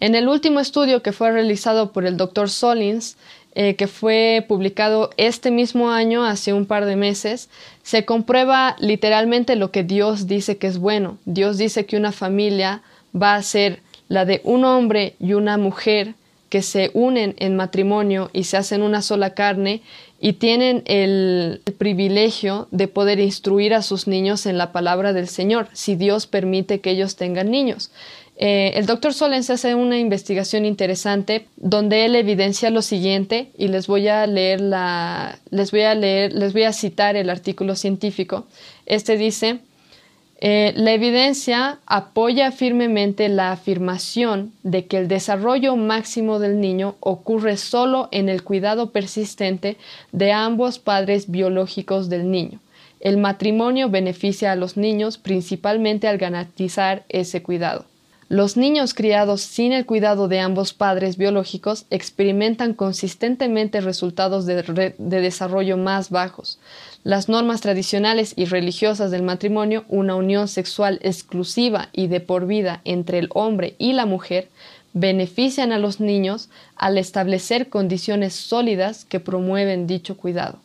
En el último estudio que fue realizado por el doctor Solins, eh, que fue publicado este mismo año, hace un par de meses, se comprueba literalmente lo que Dios dice que es bueno. Dios dice que una familia va a ser la de un hombre y una mujer que se unen en matrimonio y se hacen una sola carne y tienen el, privilegio de poder instruir a sus niños en la palabra del Señor, si Dios permite que ellos tengan niños. Eh, el doctor Solens hace una investigación interesante donde él evidencia lo siguiente y les voy a leer la, les voy a leer, les voy a citar el artículo científico. Este dice, eh, la evidencia apoya firmemente la afirmación de que el desarrollo máximo del niño ocurre solo en el cuidado persistente de ambos padres biológicos del niño. El matrimonio beneficia a los niños principalmente al garantizar ese cuidado. Los niños criados sin el cuidado de ambos padres biológicos experimentan consistentemente resultados de, de, desarrollo más bajos. Las normas tradicionales y religiosas del matrimonio, una unión sexual exclusiva y de por vida entre el hombre y la mujer, benefician a los niños al establecer condiciones sólidas que promueven dicho cuidado,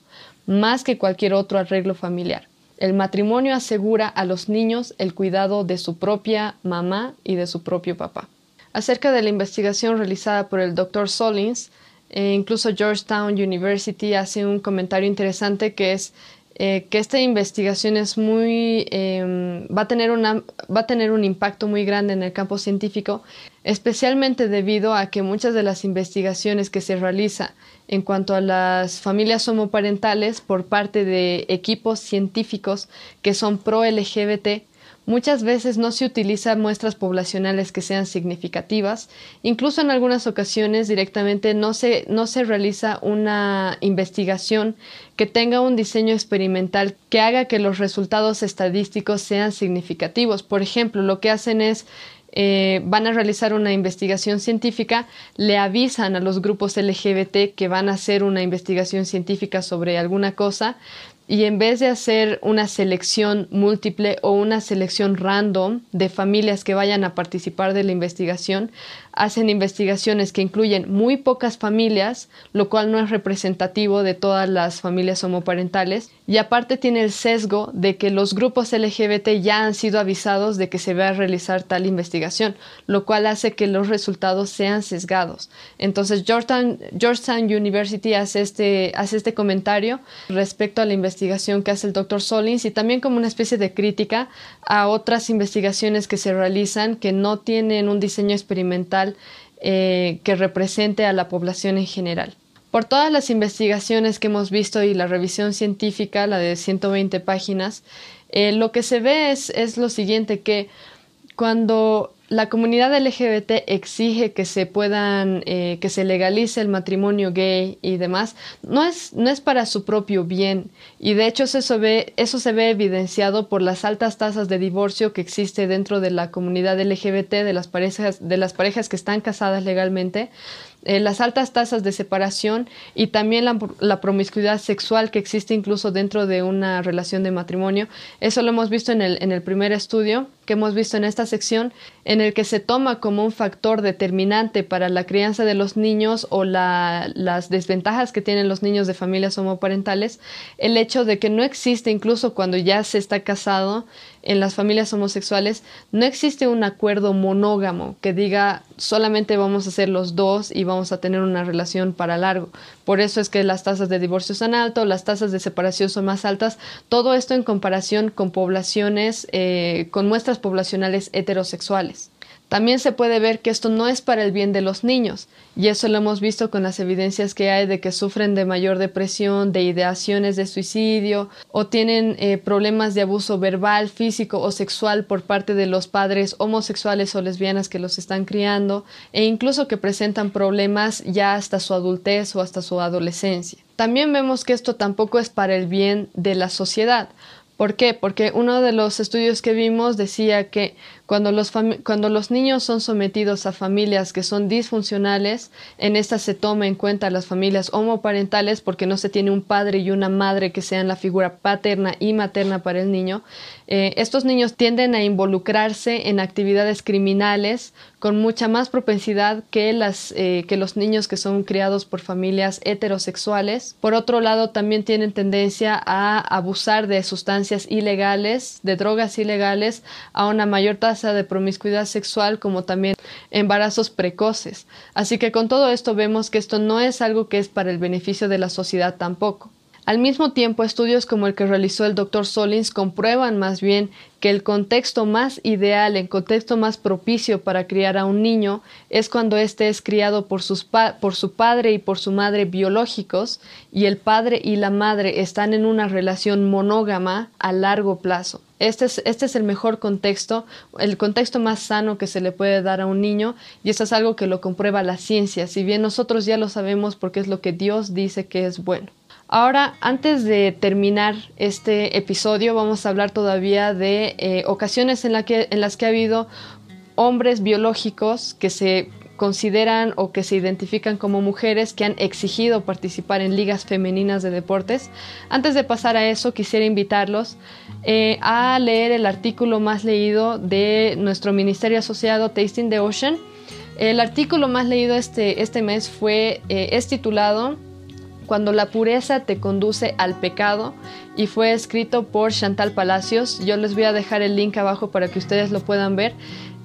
más que cualquier otro arreglo familiar. El matrimonio asegura a los niños el cuidado de su propia mamá y de su propio papá. Acerca de la investigación realizada por el Dr. Solins, eh, incluso Georgetown University hace un comentario interesante que es eh, que esta investigación es muy eh, va, a tener una, va a tener un impacto muy grande en el campo científico, especialmente debido a que muchas de las investigaciones que se realiza en cuanto a las familias homoparentales por parte de equipos científicos que son pro LGBT Muchas veces no se utilizan muestras poblacionales que sean significativas, incluso en algunas ocasiones directamente no se, no se realiza una investigación que tenga un diseño experimental que haga que los resultados estadísticos sean significativos. Por ejemplo, lo que hacen es eh, van a realizar una investigación científica, le avisan a los grupos LGBT que van a hacer una investigación científica sobre alguna cosa, y en vez de hacer una selección múltiple o una selección random de familias que vayan a participar de la investigación, hacen investigaciones que incluyen muy pocas familias, lo cual no es representativo de todas las familias homoparentales, y aparte tiene el sesgo de que los grupos LGBT ya han sido avisados de que se va a realizar tal investigación, lo cual hace que los resultados sean sesgados. Entonces Georgetown, University hace este, hace este comentario respecto a la investigación que hace el doctor Solins y también como una especie de crítica a otras investigaciones que se realizan que no tienen un diseño experimental eh, que represente a la población en general. Por todas las investigaciones que hemos visto y la revisión científica, la de 120 páginas, eh, lo que se ve es, es lo siguiente, que cuando la comunidad LGBT exige que se puedan, eh, que se legalice el matrimonio gay y demás, no es, no es para su propio bien. Y de hecho eso se, ve, eso se ve evidenciado por las altas tasas de divorcio que existe dentro de la comunidad LGBT, de las parejas, de las parejas que están casadas legalmente, eh, las altas tasas de separación y también la, promiscuidad sexual que existe incluso dentro de una relación de matrimonio. Eso lo hemos visto en el, en el primer estudio que hemos visto en esta sección, en el que se toma como un factor determinante para la crianza de los niños o las desventajas que tienen los niños de familias homoparentales, el hecho de que no existe, incluso cuando ya se está casado, en las familias homosexuales no existe un acuerdo monógamo que diga solamente vamos a ser los dos y vamos a tener una relación para largo. Por eso es que las tasas de divorcio son altas, las tasas de separación son más altas. Todo esto en comparación con poblaciones, eh, con muestras poblacionales heterosexuales. También se puede ver que esto no es para el bien de los niños, y eso lo hemos visto con las evidencias que hay de que sufren de mayor depresión, de ideaciones de suicidio, o tienen eh, problemas de abuso verbal, físico o sexual por parte de los padres homosexuales o lesbianas que los están criando, e incluso que presentan problemas ya hasta su adultez o hasta su adolescencia. También vemos que esto tampoco es para el bien de la sociedad. ¿Por qué? Porque uno de los estudios que vimos decía que cuando los, cuando los niños son sometidos a familias que son disfuncionales, en estas se toma en cuenta las familias homoparentales porque no se tiene un padre y una madre que sean la figura paterna y materna para el niño. Eh, estos niños tienden a involucrarse en actividades criminales con mucha más propensidad que, las, eh, que los niños que son criados por familias heterosexuales. Por otro lado, también tienen tendencia a abusar de sustancias ilegales, de drogas ilegales, a una mayor tasa de promiscuidad sexual como también embarazos precoces. Así que con todo esto vemos que esto no es algo que es para el beneficio de la sociedad tampoco. Al mismo tiempo, estudios como el que realizó el Dr. Solins comprueban más bien que el contexto más ideal, el contexto más propicio para criar a un niño es cuando éste es criado por, sus por su padre y por su madre biológicos y el padre y la madre están en una relación monógama a largo plazo. Este es, este es el mejor contexto, el contexto más sano que se le puede dar a un niño y eso es algo que lo comprueba la ciencia, si bien nosotros ya lo sabemos porque es lo que Dios dice que es bueno. Ahora, antes de terminar este episodio, vamos a hablar todavía de eh, ocasiones en, que, en las que ha habido hombres biológicos que se consideran o que se identifican como mujeres que han exigido participar en ligas femeninas de deportes. Antes de pasar a eso, quisiera invitarlos eh, a leer el artículo más leído de nuestro ministerio asociado Tasting the Ocean. El artículo más leído este, este mes fue, eh, es titulado Cuando la pureza te conduce al pecado y fue escrito por Chantal Palacios. Yo les voy a dejar el link abajo para que ustedes lo puedan ver.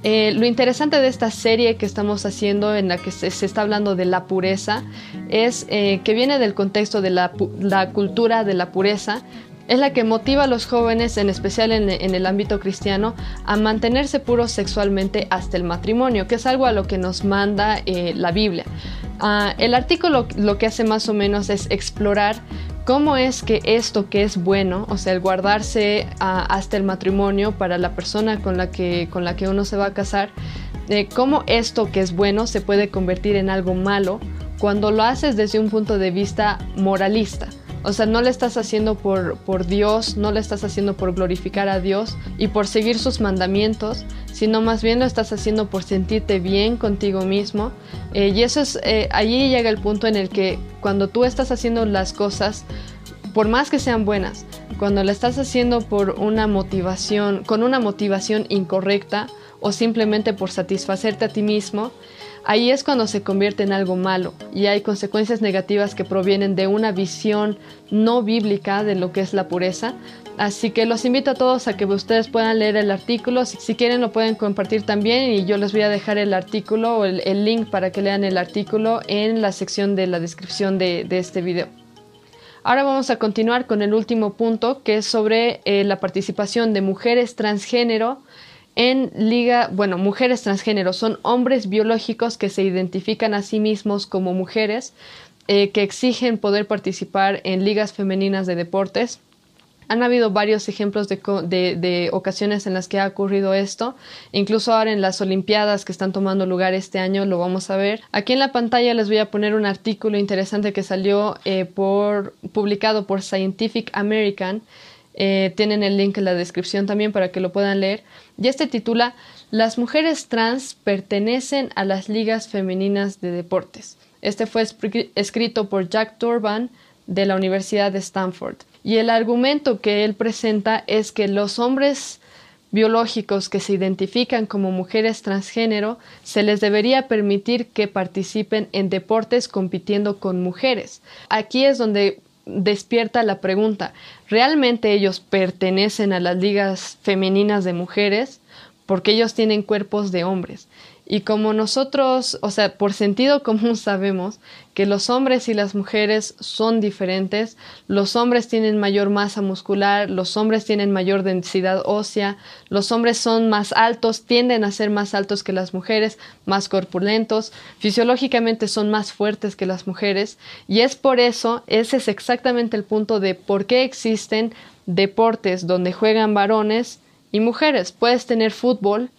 Eh, lo interesante de esta serie que estamos haciendo en la que se, está hablando de la pureza es que viene del contexto de la, la, cultura de la pureza, es la que motiva a los jóvenes, en especial en, el ámbito cristiano, a mantenerse puros sexualmente hasta el matrimonio, que es algo a lo que nos manda eh, la Biblia. Ah, el artículo lo que hace más o menos es explorar cómo es que esto que es bueno, o sea, el guardarse ah, hasta el matrimonio para la persona con la que, con la que uno se va a casar, cómo esto que es bueno se puede convertir en algo malo cuando lo haces desde un punto de vista moralista. O sea, no le estás haciendo por, por Dios, no le estás haciendo por glorificar a Dios y por seguir sus mandamientos, sino más bien lo estás haciendo por sentirte bien contigo mismo. Eh, y eso es, eh, allí llega el punto en el que cuando tú estás haciendo las cosas, por más que sean buenas, cuando la estás haciendo por una motivación, con una motivación incorrecta o simplemente por satisfacerte a ti mismo, Ahí es cuando se convierte en algo malo y hay consecuencias negativas que provienen de una visión no bíblica de lo que es la pureza. Así que los invito a todos a que ustedes puedan leer el artículo. Si, quieren lo pueden compartir también y yo les voy a dejar el artículo o el, link para que lean el artículo en la sección de la descripción de, este video. Ahora vamos a continuar con el último punto que es sobre eh, la participación de mujeres transgénero en liga, bueno, mujeres transgénero son hombres biológicos que se identifican a sí mismos como mujeres, eh, que exigen poder participar en ligas femeninas de deportes. Han habido varios ejemplos de, ocasiones en las que ha ocurrido esto, incluso ahora en las Olimpiadas que están tomando lugar este año lo vamos a ver. Aquí en la pantalla les voy a poner un artículo interesante que salió eh, por, publicado por Scientific American eh, tienen el link en la descripción también para que lo puedan leer. Y este titula Las mujeres trans pertenecen a las ligas femeninas de deportes. Este fue escrito por Jack Turban de la Universidad de Stanford. Y el argumento que él presenta es que los hombres biológicos que se identifican como mujeres transgénero se les debería permitir que participen en deportes compitiendo con mujeres. Aquí es donde despierta la pregunta, ¿realmente ellos pertenecen a las ligas femeninas de mujeres? Porque ellos tienen cuerpos de hombres. Y como nosotros, o sea, por sentido común sabemos que los hombres y las mujeres son diferentes, los hombres tienen mayor masa muscular, los hombres tienen mayor densidad ósea, los hombres son más altos, tienden a ser más altos que las mujeres, más corpulentos, fisiológicamente son más fuertes que las mujeres, y es por eso, ese es exactamente el punto de por qué existen deportes donde juegan varones y mujeres. Puedes tener fútbol,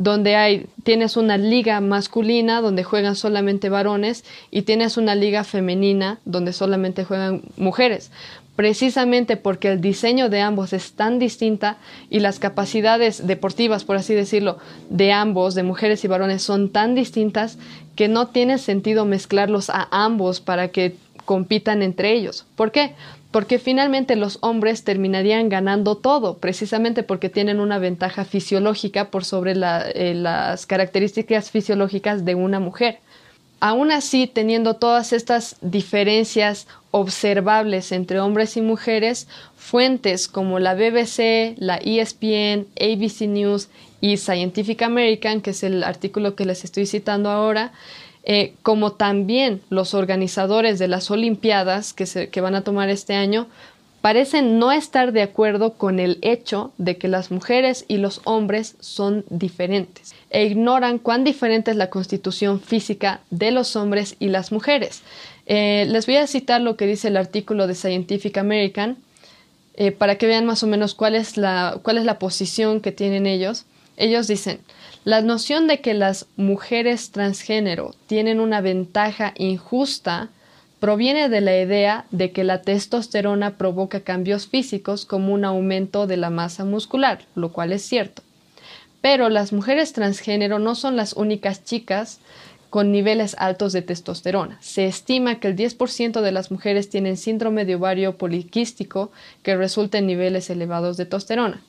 donde hay, tienes una liga masculina donde juegan solamente varones y tienes una liga femenina donde solamente juegan mujeres. Precisamente porque el diseño de ambos es tan distinta y las capacidades deportivas, por así decirlo, de ambos, de mujeres y varones, son tan distintas que no tiene sentido mezclarlos a ambos para que compitan entre ellos. ¿Por qué? Porque finalmente los hombres terminarían ganando todo, precisamente porque tienen una ventaja fisiológica por sobre eh, las características fisiológicas de una mujer. Aún así, teniendo todas estas diferencias observables entre hombres y mujeres, fuentes como la BBC, la ESPN, ABC News y Scientific American, que es el artículo que les estoy citando ahora, eh, como también los organizadores de las Olimpiadas que, se, que van a tomar este año, parecen no estar de acuerdo con el hecho de que las mujeres y los hombres son diferentes e ignoran cuán diferente es la constitución física de los hombres y las mujeres. Eh, les voy a citar lo que dice el artículo de Scientific American eh, para que vean más o menos cuál es, la, cuál es la posición que tienen ellos. Ellos dicen, la noción de que las mujeres transgénero tienen una ventaja injusta proviene de la idea de que la testosterona provoca cambios físicos como un aumento de la masa muscular, lo cual es cierto. Pero las mujeres transgénero no son las únicas chicas con niveles altos de testosterona. Se estima que el 10% de las mujeres tienen síndrome de ovario poliquístico que resulta en niveles elevados de testosterona.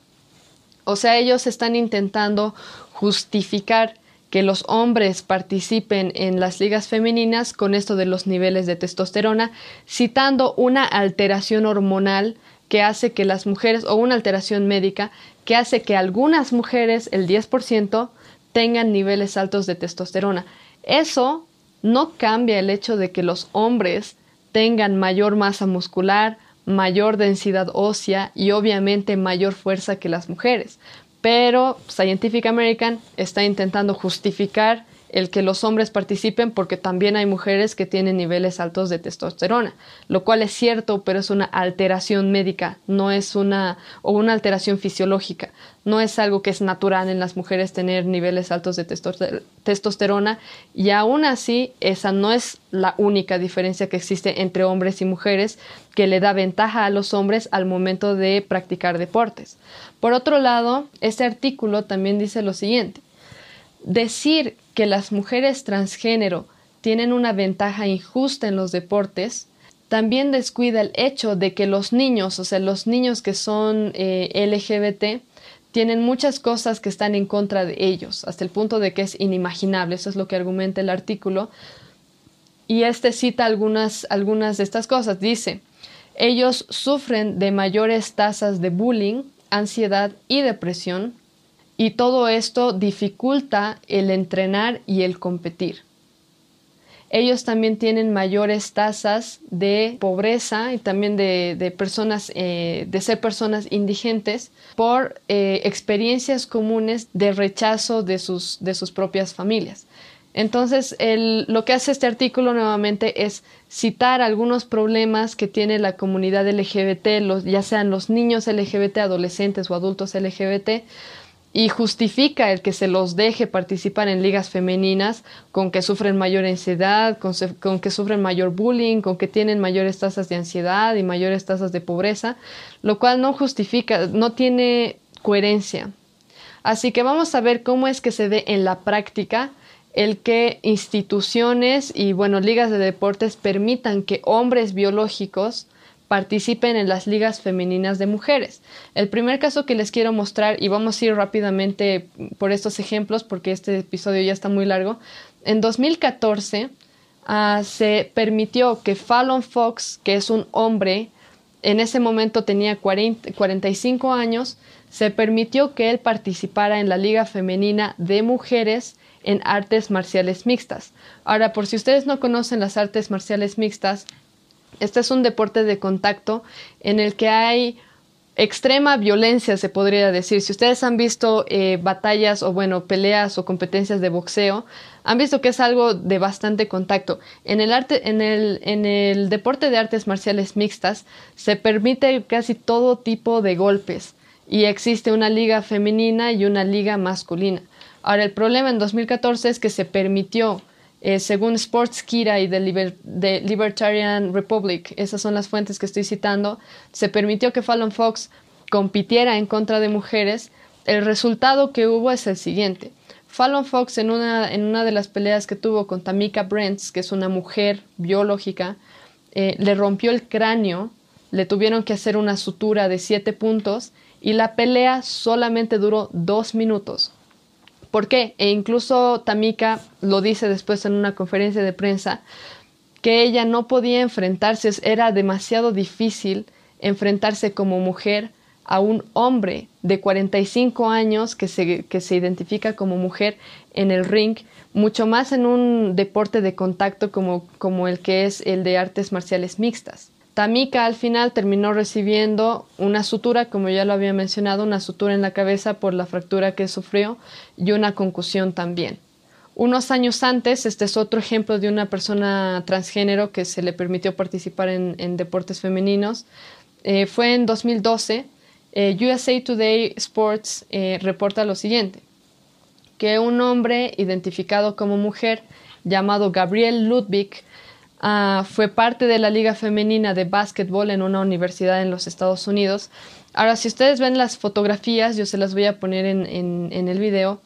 O sea, ellos están intentando justificar que los hombres participen en las ligas femeninas con esto de los niveles de testosterona, citando una alteración hormonal que hace que las mujeres, o una alteración médica, que hace que algunas mujeres, el 10%, tengan niveles altos de testosterona. Eso no cambia el hecho de que los hombres tengan mayor masa muscular, mayor densidad ósea y obviamente mayor fuerza que las mujeres pero Scientific American está intentando justificar el que los hombres participen porque también hay mujeres que tienen niveles altos de testosterona, lo cual es cierto, pero es una alteración médica, no es una o una alteración fisiológica, no es algo que es natural en las mujeres tener niveles altos de testosterona y aún así esa no es la única diferencia que existe entre hombres y mujeres que le da ventaja a los hombres al momento de practicar deportes. Por otro lado, este artículo también dice lo siguiente, decir que las mujeres transgénero tienen una ventaja injusta en los deportes, también descuida el hecho de que los niños, o sea, los niños que son eh, LGBT, tienen muchas cosas que están en contra de ellos, hasta el punto de que es inimaginable, eso es lo que argumenta el artículo. Y este cita algunas, algunas de estas cosas. Dice, ellos sufren de mayores tasas de bullying, ansiedad y depresión, y todo esto dificulta el entrenar y el competir. Ellos también tienen mayores tasas de pobreza y también de, personas, eh, de ser personas indigentes por eh, experiencias comunes de rechazo de sus, de sus propias familias. Entonces, lo que hace este artículo nuevamente es citar algunos problemas que tiene la comunidad LGBT, ya sean los niños LGBT, adolescentes o adultos LGBT, y justifica el que se los deje participar en ligas femeninas con que sufren mayor ansiedad, con, que sufren mayor bullying, con que tienen mayores tasas de ansiedad y mayores tasas de pobreza, lo cual no justifica, no tiene coherencia. Así que vamos a ver cómo es que se ve en la práctica el que instituciones y bueno, ligas de deportes permitan que hombres biológicos participen en las ligas femeninas de mujeres. El primer caso que les quiero mostrar, y vamos a ir rápidamente por estos ejemplos porque este episodio ya está muy largo, en 2014 ah, se permitió que Fallon Fox, que es un hombre, en ese momento tenía 45 años, se permitió que él participara en la Liga Femenina de Mujeres en artes marciales mixtas. Ahora, por si ustedes no conocen las artes marciales mixtas, este es un deporte de contacto en el que hay extrema violencia, se podría decir. Si ustedes han visto eh, batallas o, bueno, peleas o competencias de boxeo, han visto que es algo de bastante contacto. En el, arte, en el, en el deporte de artes marciales mixtas se permite casi todo tipo de golpes y existe una liga femenina y una liga masculina. Ahora, el problema en 2014 es que se permitió eh, según Sportskira y de, Libertarian Republic, esas son las fuentes que estoy citando, se permitió que Fallon Fox compitiera en contra de mujeres. El resultado que hubo es el siguiente. Fallon Fox en una, en una de las peleas que tuvo con Tamika Brents, que es una mujer biológica, eh, le rompió el cráneo, le tuvieron que hacer una sutura de siete puntos y la pelea solamente duró dos minutos. ¿Por qué? E incluso Tamika lo dice después en una conferencia de prensa, que ella no podía enfrentarse, era demasiado difícil enfrentarse como mujer a un hombre de 45 años que se, que se identifica como mujer en el ring, mucho más en un deporte de contacto como, como el que es el de artes marciales mixtas. Tamika al final terminó recibiendo una sutura, como ya lo había mencionado, una sutura en la cabeza por la fractura que sufrió y una concusión también. Unos años antes, este es otro ejemplo de una persona transgénero que se le permitió participar en, deportes femeninos. Eh, fue en 2012. Eh, USA Today Sports eh, reporta lo siguiente, que un hombre identificado como mujer llamado Gabriel Ludwig ah, fue parte de la Liga Femenina de Básquetbol en una universidad en los Estados Unidos. Ahora, si ustedes ven las fotografías, yo se las voy a poner en, el video.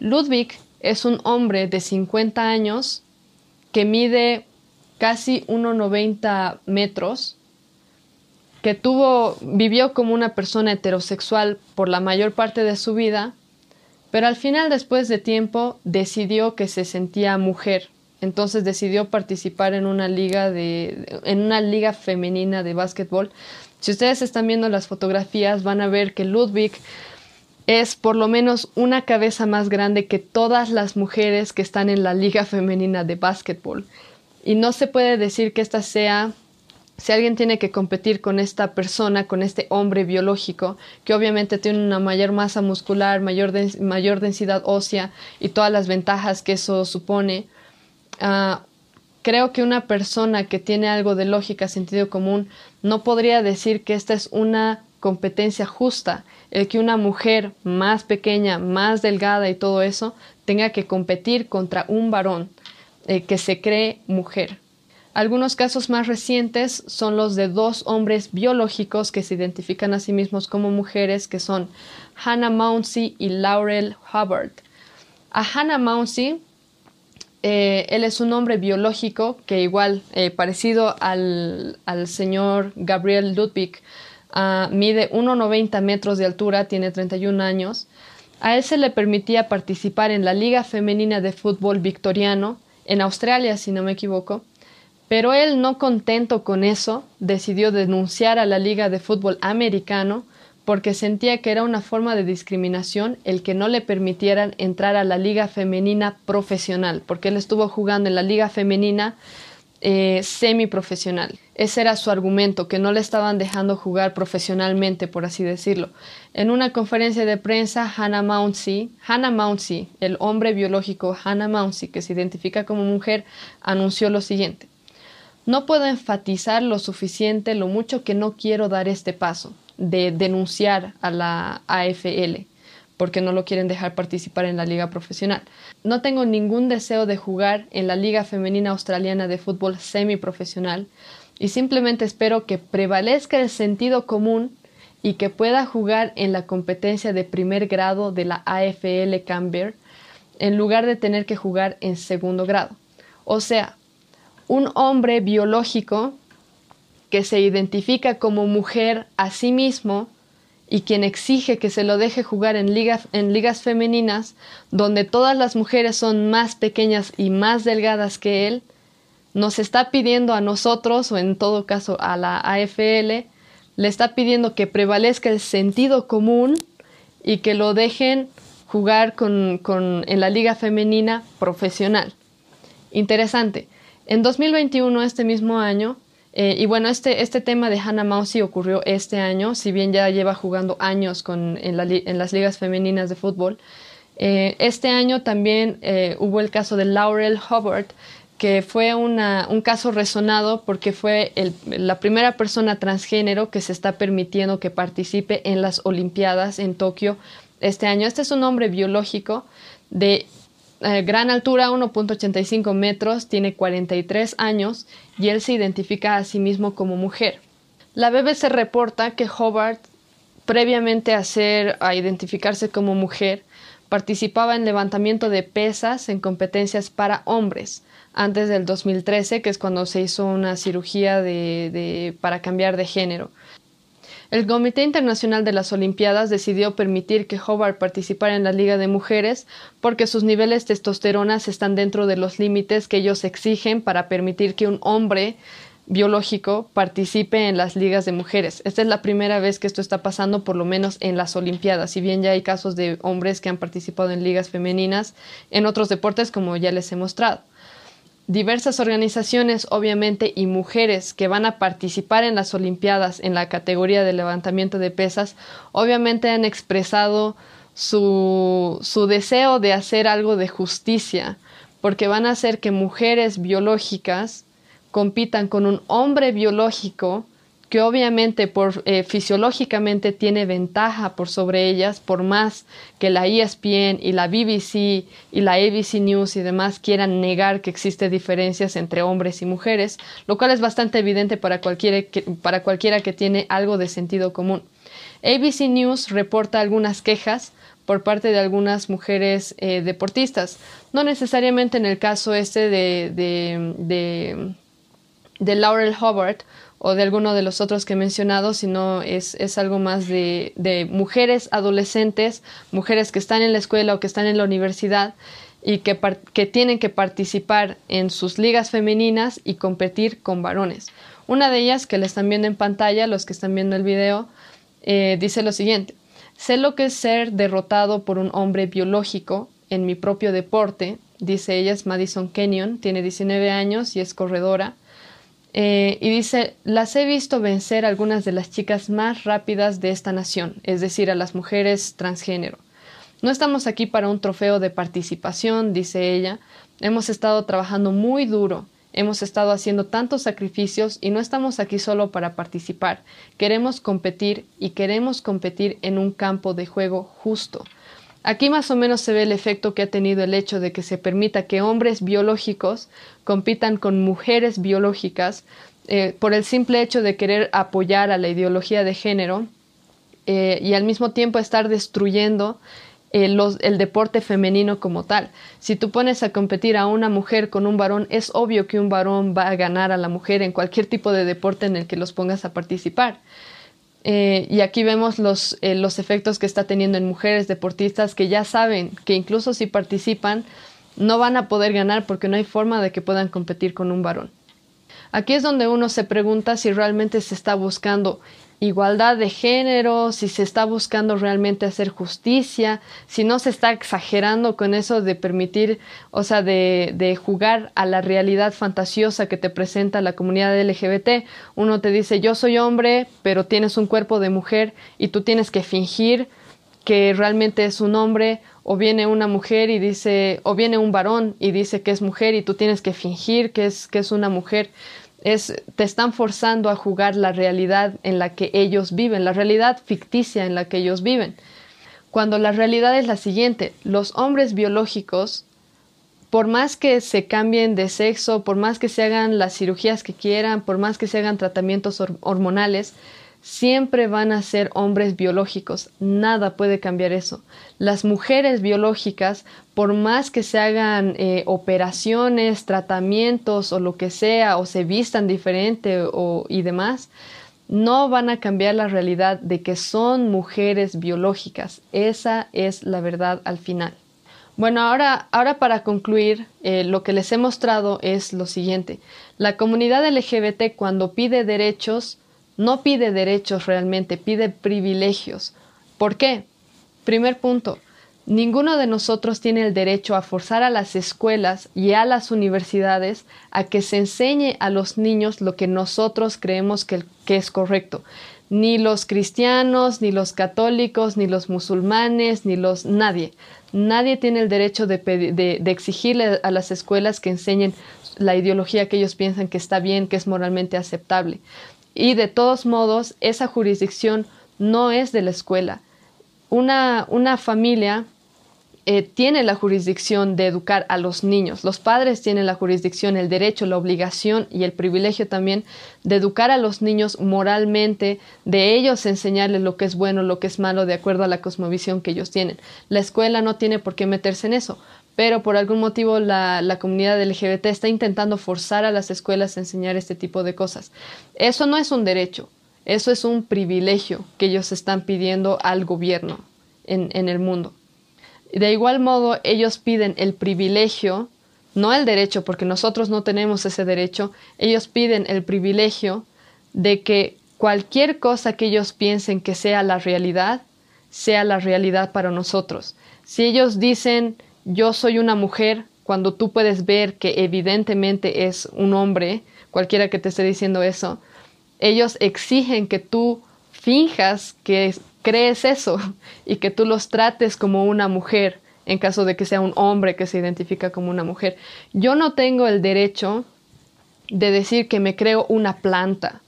Ludwig es un hombre de 50 años que mide casi 1,90 metros, que vivió como una persona heterosexual por la mayor parte de su vida, pero al final, después de tiempo, decidió que se sentía mujer. Entonces decidió participar en una liga de, en una liga femenina de básquetbol. Si ustedes están viendo las fotografías, van a ver que Ludwig es por lo menos una cabeza más grande que todas las mujeres que están en la liga femenina de básquetbol. Y no se puede decir que esta sea, si alguien tiene que competir con esta persona, con este hombre biológico, que obviamente tiene una mayor masa muscular, mayor, mayor densidad ósea y todas las ventajas que eso supone, ah, creo que una persona que tiene algo de lógica, sentido común, no podría decir que esta es una competencia justa, el que una mujer más pequeña, más delgada y todo eso tenga que competir contra un varón eh, que se cree mujer. Algunos casos más recientes son los de dos hombres biológicos que se identifican a sí mismos como mujeres, que son Hannah Mounsey y Laurel Hubbard. A Hannah Mounsey, eh, él es un hombre biológico que igual, eh, parecido al, al señor Gabriel Ludwig, Ah, mide 1,90 metros de altura, tiene 31 años. A él se le permitía participar en la Liga Femenina de Fútbol Victoriano, en Australia, si no me equivoco, pero él, no contento con eso, decidió denunciar a la Liga de Fútbol Americano porque sentía que era una forma de discriminación el que no le permitieran entrar a la Liga Femenina profesional, porque él estuvo jugando en la Liga Femenina eh, semiprofesional. Ese era su argumento, que no le estaban dejando jugar profesionalmente, por así decirlo. En una conferencia de prensa, Hannah Mounsey, Hannah Mounsey, el hombre biológico Hannah Mounsey, que se identifica como mujer, anunció lo siguiente. No puedo enfatizar lo suficiente lo mucho que no quiero dar este paso de denunciar a la AFL porque no lo quieren dejar participar en la liga profesional. No tengo ningún deseo de jugar en la Liga Femenina Australiana de Fútbol semiprofesional y simplemente espero que prevalezca el sentido común y que pueda jugar en la competencia de primer grado de la AFL Canberra en lugar de tener que jugar en segundo grado. O sea, un hombre biológico que se identifica como mujer a sí mismo y quien exige que se lo deje jugar en, en ligas femeninas donde todas las mujeres son más pequeñas y más delgadas que él, nos está pidiendo a nosotros, o en todo caso a la AFL, le está pidiendo que prevalezca el sentido común y que lo dejen jugar con, en la liga femenina profesional. Interesante. En 2021, este mismo año, eh, y bueno, este, este tema de Hannah Mousy ocurrió este año, si bien ya lleva jugando años con, en, las ligas femeninas de fútbol. Eh, este año también eh, hubo el caso de Laurel Hubbard, que fue un caso resonado porque fue la primera persona transgénero que se está permitiendo que participe en las Olimpiadas en Tokio este año. Este es un hombre biológico de eh, gran altura, 1.85 metros, tiene 43 años y él se identifica a sí mismo como mujer. La BBC reporta que Hobart, previamente a, a identificarse como mujer, participaba en levantamiento de pesas en competencias para hombres antes del 2013, que es cuando se hizo una cirugía para cambiar de género. El Comité Internacional de las Olimpiadas decidió permitir que Hobart participara en la Liga de Mujeres porque sus niveles de testosterona están dentro de los límites que ellos exigen para permitir que un hombre biológico participe en las ligas de mujeres. Esta es la primera vez que esto está pasando, por lo menos en las Olimpiadas. Si bien ya hay casos de hombres que han participado en ligas femeninas en otros deportes, como ya les he mostrado. Diversas organizaciones, obviamente, y mujeres que van a participar en las Olimpiadas en la categoría de levantamiento de pesas, obviamente han expresado su, su deseo de hacer algo de justicia, porque van a hacer que mujeres biológicas compitan con un hombre biológico que obviamente por eh, fisiológicamente tiene ventaja por sobre ellas, por más que la ESPN y la BBC y la ABC News y demás quieran negar que existe diferencias entre hombres y mujeres, lo cual es bastante evidente para cualquiera que, para cualquiera que tiene algo de sentido común. ABC News reporta algunas quejas por parte de algunas mujeres eh, deportistas, no necesariamente en el caso este de, de, de de Laurel Hubbard o de alguno de los otros que he mencionado, sino es, es algo más de, de, mujeres adolescentes, mujeres que están en la escuela o que están en la universidad y que, que tienen que participar en sus ligas femeninas y competir con varones. Una de ellas, que le están viendo en pantalla, los que están viendo el video, eh, dice lo siguiente, sé lo que es ser derrotado por un hombre biológico en mi propio deporte, dice ella, es Madison Kenyon, tiene 19 años y es corredora. Eh, y dice, las he visto vencer a algunas de las chicas más rápidas de esta nación, es decir, a las mujeres transgénero. No estamos aquí para un trofeo de participación, dice ella. Hemos estado trabajando muy duro, hemos estado haciendo tantos sacrificios y no estamos aquí solo para participar. Queremos competir y queremos competir en un campo de juego justo. Aquí más o menos se ve el efecto que ha tenido el hecho de que se permita que hombres biológicos compitan con mujeres biológicas eh, por el simple hecho de querer apoyar a la ideología de género eh, y al mismo tiempo estar destruyendo eh, el deporte femenino como tal. Si tú pones a competir a una mujer con un varón, es obvio que un varón va a ganar a la mujer en cualquier tipo de deporte en el que los pongas a participar. Y aquí vemos los, los efectos que está teniendo en mujeres deportistas que ya saben que incluso si participan no van a poder ganar porque no hay forma de que puedan competir con un varón. Aquí es donde uno se pregunta si realmente se está buscando igualdad de género, si se está buscando realmente hacer justicia, si no se está exagerando con eso de permitir, o sea, de, jugar a la realidad fantasiosa que te presenta la comunidad LGBT. Uno te dice, yo soy hombre, pero tienes un cuerpo de mujer y tú tienes que fingir que realmente es un hombre, o viene una mujer y dice, o viene un varón y dice que es mujer y tú tienes que fingir que es, que es una mujer es, te están forzando a jugar la realidad en la que ellos viven, la realidad ficticia en la que ellos viven. Cuando la realidad es la siguiente, los hombres biológicos, por más que se cambien de sexo, por más que se hagan las cirugías que quieran, por más que se hagan tratamientos hormonales, siempre van a ser hombres biológicos. Nada puede cambiar eso. Las mujeres biológicas, por más que se hagan eh, operaciones, tratamientos o lo que sea, o se vistan diferente o, y demás, no van a cambiar la realidad de que son mujeres biológicas. Esa es la verdad al final. Bueno, ahora, ahora para concluir, eh, lo que les he mostrado es lo siguiente. La comunidad LGBT cuando pide derechos, no pide derechos realmente, pide privilegios. ¿Por qué? Primer punto, ninguno de nosotros tiene el derecho a forzar a las escuelas y a las universidades a que se enseñe a los niños lo que nosotros creemos que, es correcto. Ni los cristianos, ni los católicos, ni los musulmanes, ni los nadie. Nadie tiene el derecho de, de, de exigirle a las escuelas que enseñen la ideología que ellos piensan que está bien, que es moralmente aceptable. Y de todos modos, esa jurisdicción no es de la escuela. Una, una familia eh, tiene la jurisdicción de educar a los niños. Los padres tienen la jurisdicción, el derecho, la obligación y el privilegio también de educar a los niños moralmente, de ellos enseñarles lo que es bueno, lo que es malo, de acuerdo a la cosmovisión que ellos tienen. La escuela no tiene por qué meterse en eso, pero por algún motivo la, la, comunidad LGBT está intentando forzar a las escuelas a enseñar este tipo de cosas. Eso no es un derecho, eso es un privilegio que ellos están pidiendo al gobierno en, en el mundo. De igual modo, ellos piden el privilegio no el derecho, porque nosotros no tenemos ese derecho, ellos piden el privilegio de que cualquier cosa que ellos piensen que sea la realidad, sea la realidad para nosotros. Si ellos dicen yo soy una mujer, cuando tú puedes ver que evidentemente es un hombre, cualquiera que te esté diciendo eso, ellos exigen que tú finjas que crees eso y que tú los trates como una mujer en caso de que sea un hombre que se identifica como una mujer. Yo no tengo el derecho de decir que me creo una planta.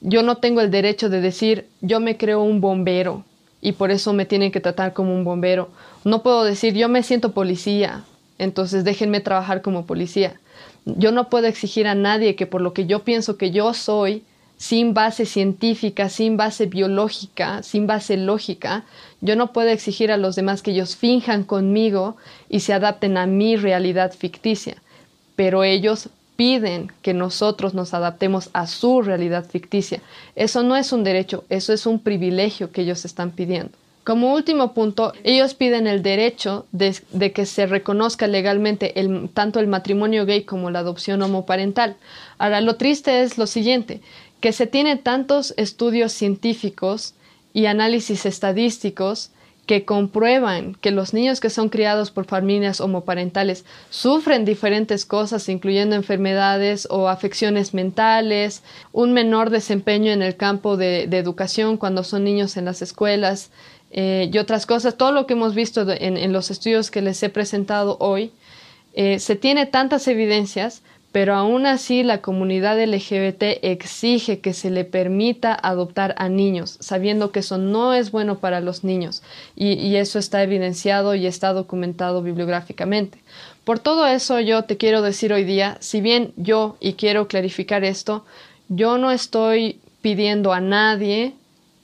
Yo no tengo el derecho de decir yo me creo un bombero y por eso me tienen que tratar como un bombero. No puedo decir yo me siento policía, entonces déjenme trabajar como policía. Yo no puedo exigir a nadie que por lo que yo pienso que yo soy, sin base científica, sin base biológica, sin base lógica, yo no puedo exigir a los demás que ellos finjan conmigo y se adapten a mi realidad ficticia, pero ellos piden que nosotros nos adaptemos a su realidad ficticia. Eso no es un derecho, eso es un privilegio que ellos están pidiendo. Como último punto, ellos piden el derecho de, que se reconozca legalmente tanto el matrimonio gay como la adopción homoparental. Ahora, lo triste es lo siguiente, que se tienen tantos estudios científicos y análisis estadísticos que comprueban que los niños que son criados por familias homoparentales sufren diferentes cosas, incluyendo enfermedades o afecciones mentales, un menor desempeño en el campo de, educación cuando son niños en las escuelas eh, y otras cosas. Todo lo que hemos visto en, los estudios que les he presentado hoy, eh, se tiene tantas evidencias pero aún así la comunidad LGBT exige que se le permita adoptar a niños, sabiendo que eso no es bueno para los niños y, eso está evidenciado y está documentado bibliográficamente. Por todo eso yo te quiero decir hoy día, si bien yo, y quiero clarificar esto, yo no estoy pidiendo a nadie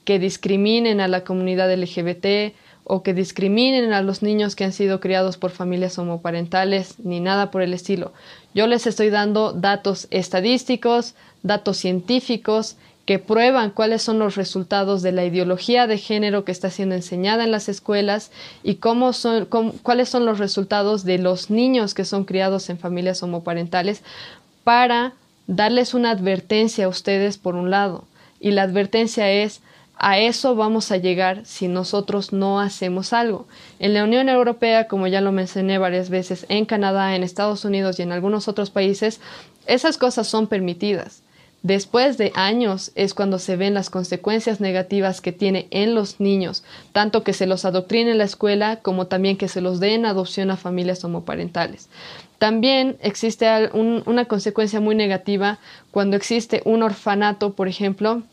que discriminen a la comunidad LGBT, o que discriminen a los niños que han sido criados por familias homoparentales, ni nada por el estilo. Yo les estoy dando datos estadísticos, datos científicos que prueban cuáles son los resultados de la ideología de género que está siendo enseñada en las escuelas y cómo son, cuáles son los resultados de los niños que son criados en familias homoparentales para darles una advertencia a ustedes por un lado. Y la advertencia es a eso vamos a llegar si nosotros no hacemos algo. En la Unión Europea, como ya lo mencioné varias veces, en Canadá, en Estados Unidos y en algunos otros países, esas cosas son permitidas. Después de años es cuando se ven las consecuencias negativas que tiene en los niños, tanto que se los adoctrine en la escuela como también que se los dé en adopción a familias homoparentales. También existe una consecuencia muy negativa cuando existe un orfanato, por ejemplo,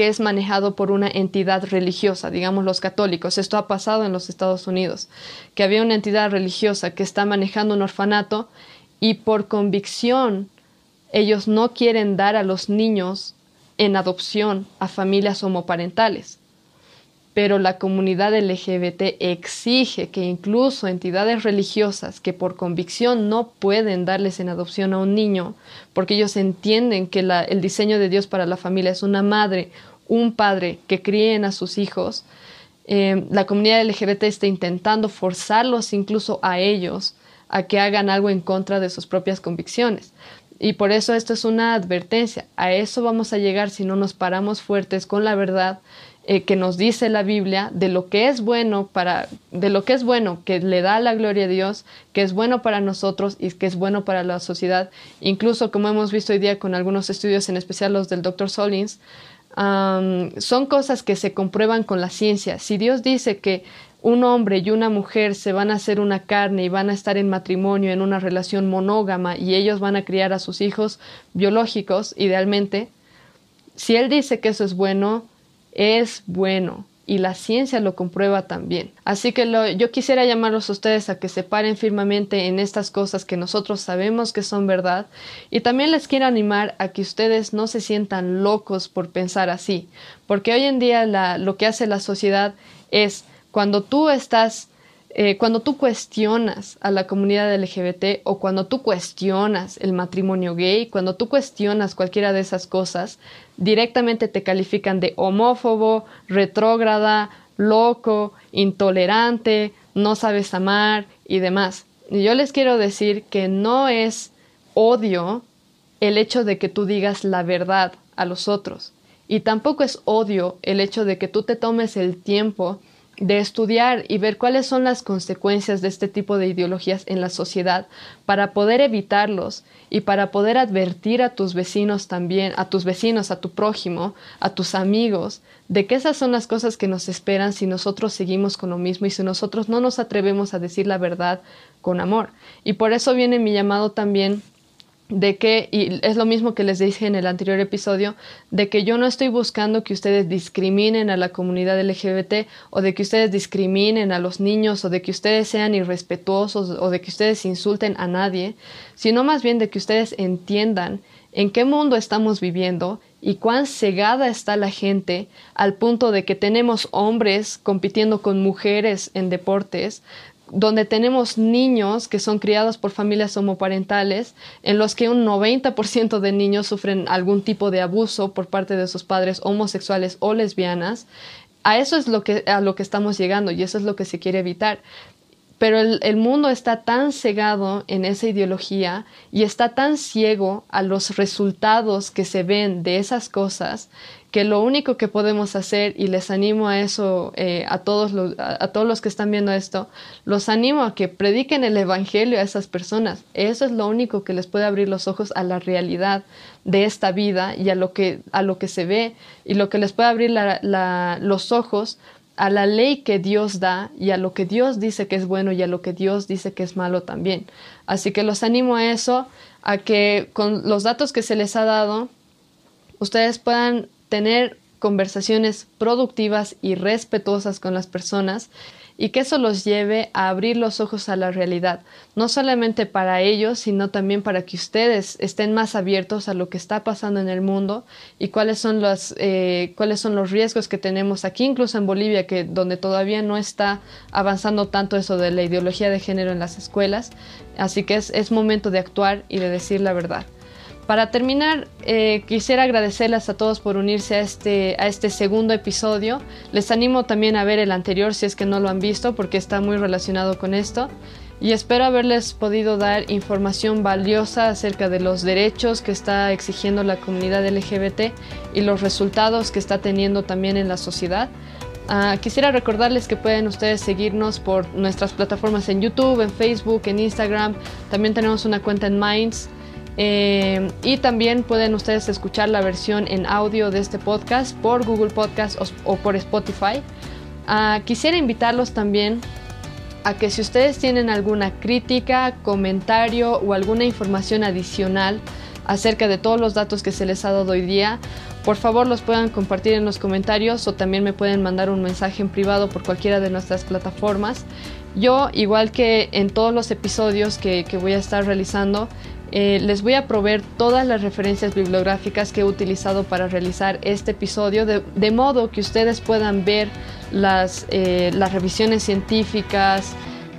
que es manejado por una entidad religiosa, digamos los católicos. Esto ha pasado en los Estados Unidos, que había una entidad religiosa que está manejando un orfanato y por convicción ellos no quieren dar a los niños en adopción a familias homoparentales pero la comunidad LGBT exige que incluso entidades religiosas que por convicción no pueden darles en adopción a un niño, porque ellos entienden que el diseño de Dios para la familia es una madre, un padre que críen a sus hijos, eh, la comunidad LGBT está intentando forzarlos incluso a ellos a que hagan algo en contra de sus propias convicciones. Y por eso esto es una advertencia. A eso vamos a llegar si no nos paramos fuertes con la verdad eh, que nos dice la Biblia de lo que es bueno para, de lo que es bueno, que le da la gloria a Dios, que es bueno para nosotros y que es bueno para la sociedad. Incluso como hemos visto hoy día con algunos estudios, en especial los del Dr. Solins, son cosas que se comprueban con la ciencia. Si Dios dice que un hombre y una mujer se van a hacer una carne y van a estar en matrimonio, en una relación monógama y ellos van a criar a sus hijos biológicos, idealmente, si Él dice que eso es bueno, es bueno y la ciencia lo comprueba también. Así que yo quisiera llamarlos a ustedes a que se paren firmemente en estas cosas que nosotros sabemos que son verdad y también les quiero animar a que ustedes no se sientan locos por pensar así, porque hoy en día lo que hace la sociedad es cuando tú estás eh, cuando tú cuestionas a la comunidad LGBT o cuando tú cuestionas el matrimonio gay, cuando tú cuestionas cualquiera de esas cosas, directamente te califican de homófobo, retrógrada, loco, intolerante, no sabes amar y demás. Y yo les quiero decir que no es odio el hecho de que tú digas la verdad a los otros. Y tampoco es odio el hecho de que tú te tomes el tiempo de estudiar y ver cuáles son las consecuencias de este tipo de ideologías en la sociedad para poder evitarlos y para poder advertir a tus vecinos también, a tus vecinos, a tu prójimo, a tus amigos, de que esas son las cosas que nos esperan si nosotros seguimos con lo mismo y si nosotros no nos atrevemos a decir la verdad con amor. Y por eso viene mi llamado también de que, y es lo mismo que les dije en el anterior episodio, de que yo no estoy buscando que ustedes discriminen a la comunidad LGBT o de que ustedes discriminen a los niños o de que ustedes sean irrespetuosos o de que ustedes insulten a nadie, sino más bien de que ustedes entiendan en qué mundo estamos viviendo y cuán cegada está la gente al punto de que tenemos hombres compitiendo con mujeres en deportes, donde tenemos niños que son criados por familias homoparentales, en los que un 90% de niños sufren algún tipo de abuso por parte de sus padres homosexuales o lesbianas. A eso es lo que, a lo que estamos llegando y eso es lo que se quiere evitar. Pero el, el, mundo está tan cegado en esa ideología y está tan ciego a los resultados que se ven de esas cosas que lo único que podemos hacer, y les animo a eso eh, a, todos los, a, todos los que están viendo esto, los animo a que prediquen el Evangelio a esas personas. Eso es lo único que les puede abrir los ojos a la realidad de esta vida y a lo que, a lo que se ve y lo que les puede abrir los ojos a la ley que Dios da y a lo que Dios dice que es bueno y a lo que Dios dice que es malo también. Así que los animo a eso, a que con los datos que se les ha dado, ustedes puedan tener conversaciones productivas y respetuosas con las personas y que eso los lleve a abrir los ojos a la realidad, no solamente para ellos, sino también para que ustedes estén más abiertos a lo que está pasando en el mundo y cuáles son los, eh, cuáles son los riesgos que tenemos aquí, incluso en Bolivia, que donde todavía no está avanzando tanto eso de la ideología de género en las escuelas. Así que es, es momento de actuar y de decir la verdad. Para terminar, eh, quisiera agradecerles a todos por unirse a este, a este segundo episodio. Les animo también a ver el anterior si es que no lo han visto porque está muy relacionado con esto. Y espero haberles podido dar información valiosa acerca de los derechos que está exigiendo la comunidad LGBT y los resultados que está teniendo también en la sociedad. Uh, quisiera recordarles que pueden ustedes seguirnos por nuestras plataformas en YouTube, en Facebook, en Instagram. También tenemos una cuenta en Minds. Eh, y también pueden ustedes escuchar la versión en audio de este podcast por Google Podcast o, por Spotify. Uh, quisiera invitarlos también a que si ustedes tienen alguna crítica, comentario o alguna información adicional acerca de todos los datos que se les ha dado hoy día, por favor los puedan compartir en los comentarios o también me pueden mandar un mensaje en privado por cualquiera de nuestras plataformas. Yo, igual que en todos los episodios que voy a estar realizando, eh, les voy a proveer todas las referencias bibliográficas que he utilizado para realizar este episodio, de, modo que ustedes puedan ver las, eh, revisiones científicas,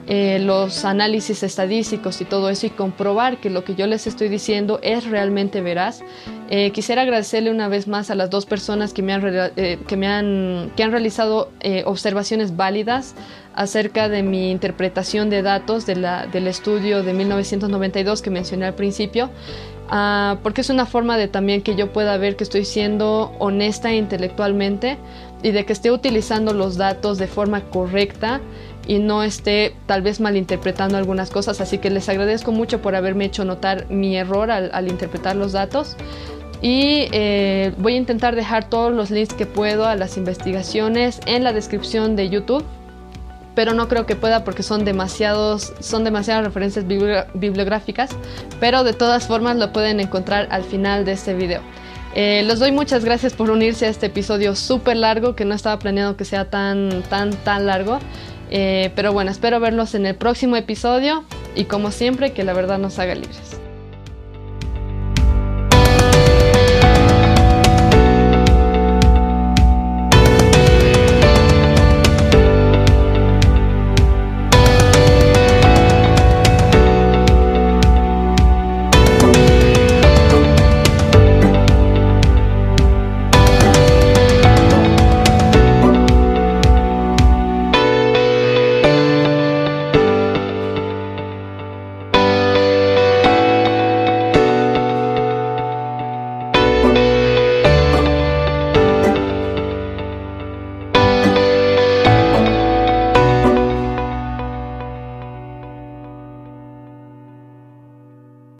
eh, los análisis estadísticos y todo eso y comprobar que lo que yo les estoy diciendo es realmente veraz. Quisiera agradecerle una vez más a las dos personas que me han, eh, que me han, que han realizado observaciones válidas acerca de mi interpretación de datos de la, del estudio de 1992 que mencioné al principio. Uh, porque es una forma de también que yo pueda ver que estoy siendo honesta intelectualmente y de que esté utilizando los datos de forma correcta y no esté tal vez malinterpretando algunas cosas. Así que les agradezco mucho por haberme hecho notar mi error al, al interpretar los datos. Y eh, voy a intentar dejar todos los links que puedo a las investigaciones en la descripción de YouTube pero no creo que pueda porque son demasiados son demasiadas referencias bibliográficas pero de todas formas lo pueden encontrar al final de este video. Eh, les doy muchas gracias por unirse a este episodio súper largo que no estaba planeado que sea tan tan tan largo eh, pero bueno espero verlos en el próximo episodio y como siempre que la verdad nos haga libres